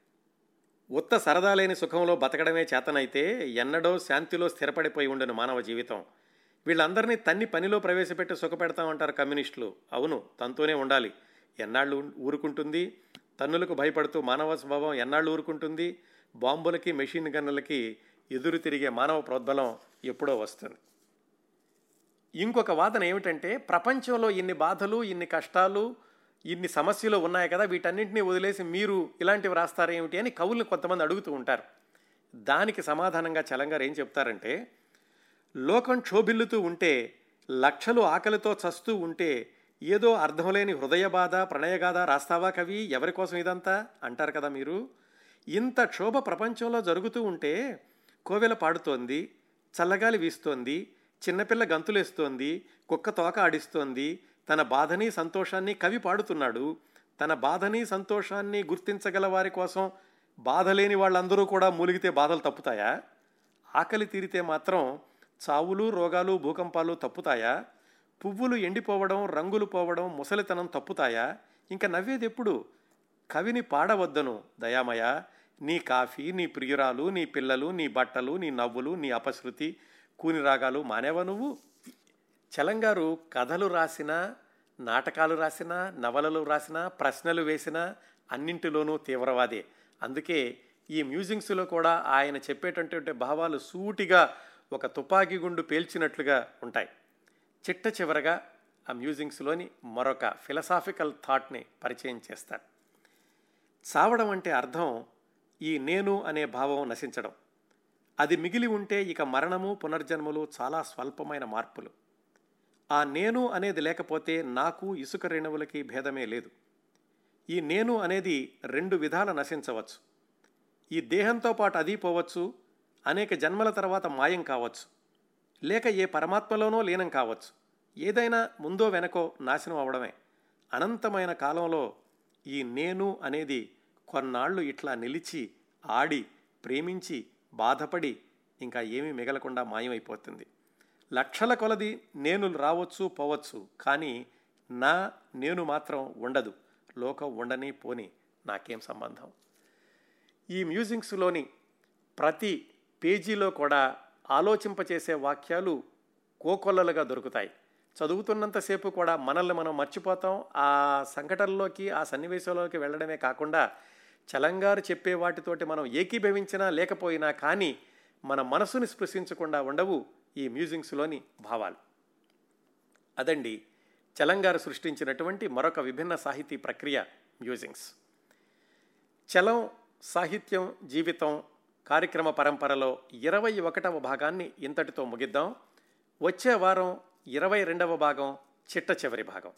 A: ఉత్త సరదా లేని సుఖంలో బతకడమే చేతనైతే ఎన్నడో శాంతిలో స్థిరపడిపోయి ఉండను మానవ జీవితం. వీళ్ళందరినీ తన్ని పనిలో ప్రవేశపెట్టి సుఖపెడతామంటారు కమ్యూనిస్టులు. అవును తనతోనే ఉండాలి. ఎన్నాళ్ళు ఊరుకుంటుంది? తన్నులకు భయపడుతూ మానవ స్వభావం ఎన్నాళ్ళు ఊరుకుంటుంది? బాంబులకి మెషిన్ గన్నులకి ఎదురు తిరిగే మానవ ప్రోద్బలం ఎప్పుడో వస్తుంది. ఇంకొక వాదన ఏమిటంటే ప్రపంచంలో ఇన్ని బాధలు ఇన్ని కష్టాలు ఇన్ని సమస్యలు ఉన్నాయి కదా వీటన్నింటినీ వదిలేసి మీరు ఇలాంటివి రాస్తారేమిటి అని కవులు కొంతమంది అడుగుతూ ఉంటారు. దానికి సమాధానంగా చలంగారు ఏం చెప్తారంటే లోకం క్షోభిల్లుతూ ఉంటే లక్షలు ఆకలితో చస్తూ ఉంటే ఏదో అర్థం లేని హృదయ బాధ ప్రణయగాథ రాస్తావా కవి? ఎవరి కోసం ఇదంతా? అంటారు కదా మీరు. ఇంత క్షోభ ప్రపంచంలో జరుగుతూ ఉంటే కోవెల పాడుతోంది చల్లగాలి వీస్తోంది చిన్నపిల్ల గంతులేస్తోంది కుక్క తోక ఆడిస్తోంది తన బాధని సంతోషాన్ని కవి పాడుతున్నాడు. తన బాధని సంతోషాన్ని గుర్తించగల వారి కోసం బాధ లేని వాళ్ళందరూ కూడా మూలిగితే బాధలు తప్పుతాయా? ఆకలి తీరితే మాత్రం చావులు రోగాలు భూకంపాలు తప్పుతాయా? పువ్వులు ఎండిపోవడం రంగులు పోవడం ముసలితనం తప్పుతాయా? ఇంకా నవ్వేది ఎప్పుడు? కవిని పాడవద్దను దయామయ. నీ కాఫీ నీ ప్రియురాలు నీ పిల్లలు నీ బట్టలు నీ నవ్వులు నీ అపశృతి కూని రాగాలు మానేవా నువ్వు? చలంగారు కథలు రాసినా నాటకాలు రాసినా నవలలు రాసినా ప్రశ్నలు వేసినా అన్నింటిలోనూ తీవ్రవాదే. అందుకే ఈ మ్యూజింగ్స్లో కూడా ఆయన చెప్పేటటువంటి భావాలు సూటిగా ఒక తుపాకీ గుండు పేల్చినట్లుగా ఉంటాయి. చిట్ట చివరగా ఆ మ్యూజింగ్స్లోని మరొక ఫిలసాఫికల్ థాట్ని పరిచయం చేస్తాడు. చావడం అంటే అర్థం ఈ నేను అనే భావం నశించడం. అది మిగిలి ఉంటే ఇక మరణము పునర్జన్మలు చాలా స్వల్పమైన మార్పులు. ఆ నేను అనేది లేకపోతే నాకు ఇసుక రేణువులకి భేదమే లేదు. ఈ నేను అనేది రెండు విధాల నశించవచ్చు. ఈ దేహంతో పాటు అది పోవచ్చు అనేక జన్మల తర్వాత మాయం కావచ్చు లేక ఏ పరమాత్మలోనో లీనం కావచ్చు. ఏదైనా ముందో వెనకో నాశనం అవడమే. అనంతమైన కాలంలో ఈ నేను అనేది కొన్నాళ్ళు ఇట్లా నిలిచి ఆడి ప్రేమించి బాధపడి ఇంకా ఏమీ మిగలకుండా మాయమైపోతుంది. లక్షల కొలది నేనులు రావచ్చు పోవచ్చు. కానీ నా నేను మాత్రం ఉండదు. లోకం ఉండని పోని నాకేం సంబంధం? ఈ మ్యూజింగ్స్లోని ప్రతి పేజీలో కూడా ఆలోచింపచేసే వాక్యాలు కోకొల్లలుగా దొరుకుతాయి. చదువుతున్నంతసేపు కూడా మనల్ని మనం మర్చిపోతాం. ఆ సంఘటనలోకి ఆ సన్నివేశంలోకి వెళ్ళడమే కాకుండా చలంగారు చెప్పే వాటితోటి మనం ఏకీభవించినా లేకపోయినా కానీ మన మనసుని స్పృశించకుండా ఉండవు. ఈ మ్యూజింగ్స్లోని భావాలు. అదండి చలంగారు సృష్టించినటువంటి మరొక విభిన్న సాహితీ ప్రక్రియ మ్యూజింగ్స్ చలం సాహిత్యం జీవితం కార్యక్రమ పరంపరలో ఇరవై ఒకటవ భాగాన్ని ఇంతటితో ముగిద్దాం. వచ్చే వారం ఇరవై రెండవ భాగం చిట్ట చివరి భాగం.